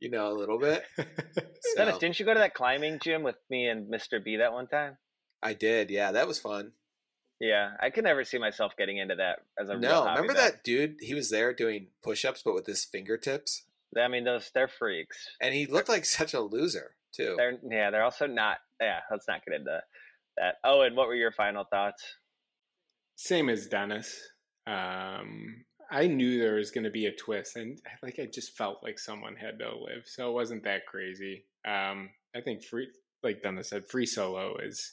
you know, a little bit. Dennis, didn't you go to that climbing gym with me and Mr. B that one time? I did, yeah, that was fun. Yeah, I could never see myself getting into that as a real No, hobby, remember though. that dude? He was there doing push-ups, but with his fingertips, I mean, those they're freaks. and he looked like such a loser too. They're yeah, they're also not. Yeah, let's not get into that. Oh, and what were your final thoughts? Same as Dennis. Um, I knew there was going to be a twist, and like I just felt like someone had to live, so it wasn't that crazy. Um, I think free, like Dennis said, free solo is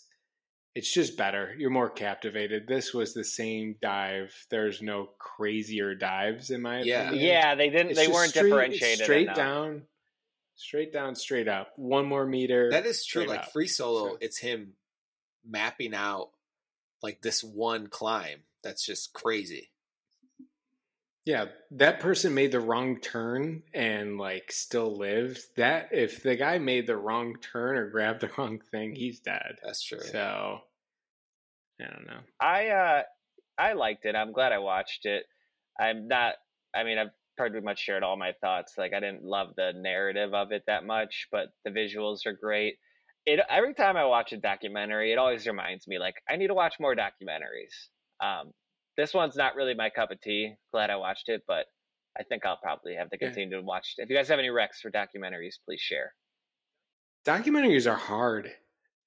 it's just better. You're more captivated. This was the same dive. There's no crazier dives in my Yeah. opinion. Yeah, they didn't. It's they weren't straight- differentiated. Straight enough. down, straight down, straight up. One more meter. That is true. Like up. free solo, So- it's him mapping out like this one climb that's just crazy. Yeah, that person made the wrong turn and like still lived. That if the guy made the wrong turn or grabbed the wrong thing, he's dead. That's true. So I don't know. I uh, I liked it. I'm glad I watched it. I'm not. I mean, I've pretty much shared all my thoughts. Like, I didn't love the narrative of it that much, but the visuals are great. It every time I watch a documentary, it always reminds me like I need to watch more documentaries. Um, this one's not really my cup of tea. Glad I watched it, but I think I'll probably have to Yeah. continue to watch. If you guys have any recs for documentaries, please share. Documentaries are hard.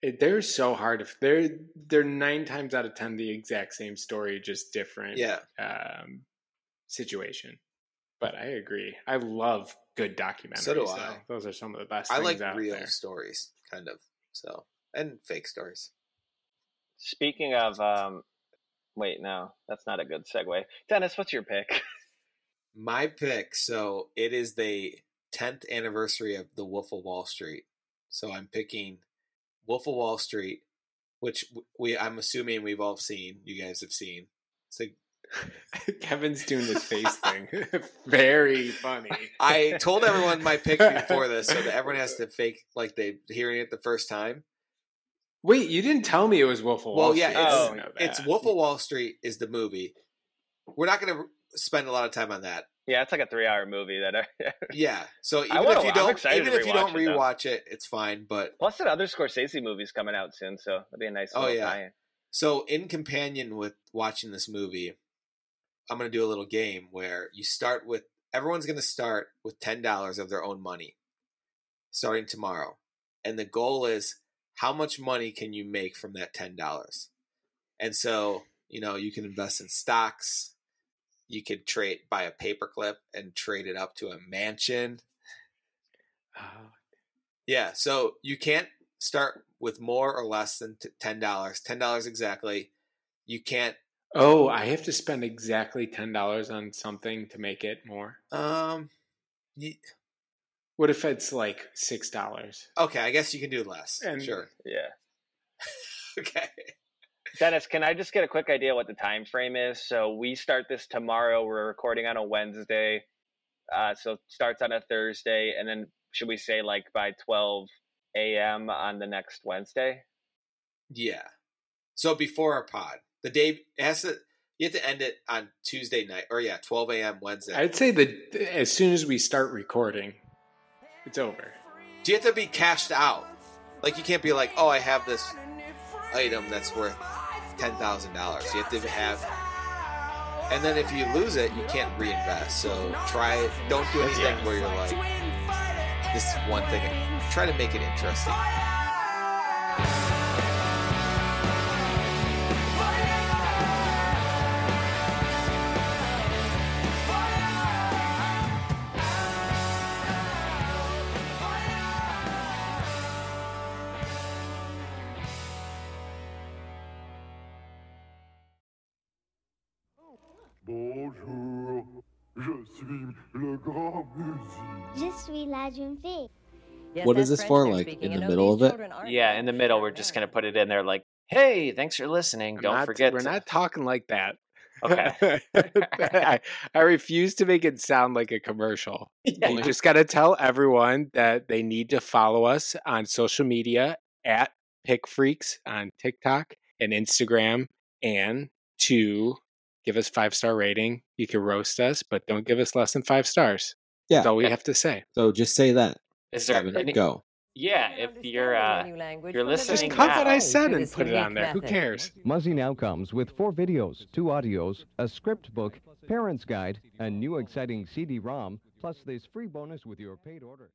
They're so hard. If they're they're nine times out of ten the exact same story, just different Yeah. um, situation. But I agree. I love good documentaries. So do though. I. Those are some of the best. I things like out real there. stories, kind of. So and fake stories. Speaking of, um, wait, no, that's not a good segue. Dennis, what's your pick? My pick. So it is the 10th anniversary of The Wolf of Wall Street. So I'm picking Wolf of Wall Street, which we I'm assuming we've all seen. You guys have seen. It's like Kevin's doing this face thing. Very funny. I told everyone my pick before this, so that everyone has to fake like they hearing it the first time. Wait, you didn't tell me it was Wolf of Wall Well, yeah, Street. I it's- oh, didn't It's. Wolf of Wall Street is the movie. We're not going to spend a lot of time on that. yeah, it's like a three-hour movie that. I, Yeah. So even wanna- if you don't, excited even if you don't rewatch it, it, it's fine. But Plus, that other Scorsese movie's coming out soon, so that'd be a nice. Oh, yeah. tie-in. So, in companion with watching this movie, I'm going to do a little game where you start with everyone's going to start with $10 of their own money starting tomorrow. And the goal is how much money can you make from that $10? And so, you know, you can invest in stocks, you could trade buy a paperclip and trade it up to a mansion. Oh, Yeah, so you can't start with more or less than $10. $10 exactly. You can't Oh, I have to spend exactly ten dollars on something to make it more. Um. y- What if it's like six dollars? Okay, I guess you can do less. And- sure. Yeah, Okay. Dennis, can I just get a quick idea what the time frame is? So we start this tomorrow. We're recording on a Wednesday, uh, so starts on a Thursday, and then should we say like by twelve a.m. on the next Wednesday? Yeah. So before our pod, the day it has to. You have to end it on Tuesday night, or yeah, 12 a.m. Wednesday. I'd say that as soon as we start recording, it's over. Do you have to be cashed out? Like you can't be like, oh, I have this item that's worth ten thousand dollars. You have to have, and then if you lose it, you can't reinvest. So try. Don't do anything Yeah. where you're like, this is one thing. Try to make it interesting. Je suis la jeune fille. What is this for? Like in the middle of it? Yeah, in the middle, we're just gonna put it in there like, "Hey, thanks for listening. I'm Don't not- forget." we're to-" not talking like that. Okay. I, I refuse to make it sound like a commercial. Yeah. You just got to tell everyone that they need to follow us on social media at Pick Freaks on TikTok and Instagram, and to give us five star rating. You can roast us, but don't give us less than five stars. Yeah. That's all we have to say. So just say that. Is there Kevin, any, go. Yeah, if you're uh, you're listening, just cut now, what I said and put it on there. Who cares? Muzzy now comes with four videos, two audios, a script book, parents guide, a new exciting CD-ROM, plus this free bonus with your paid order.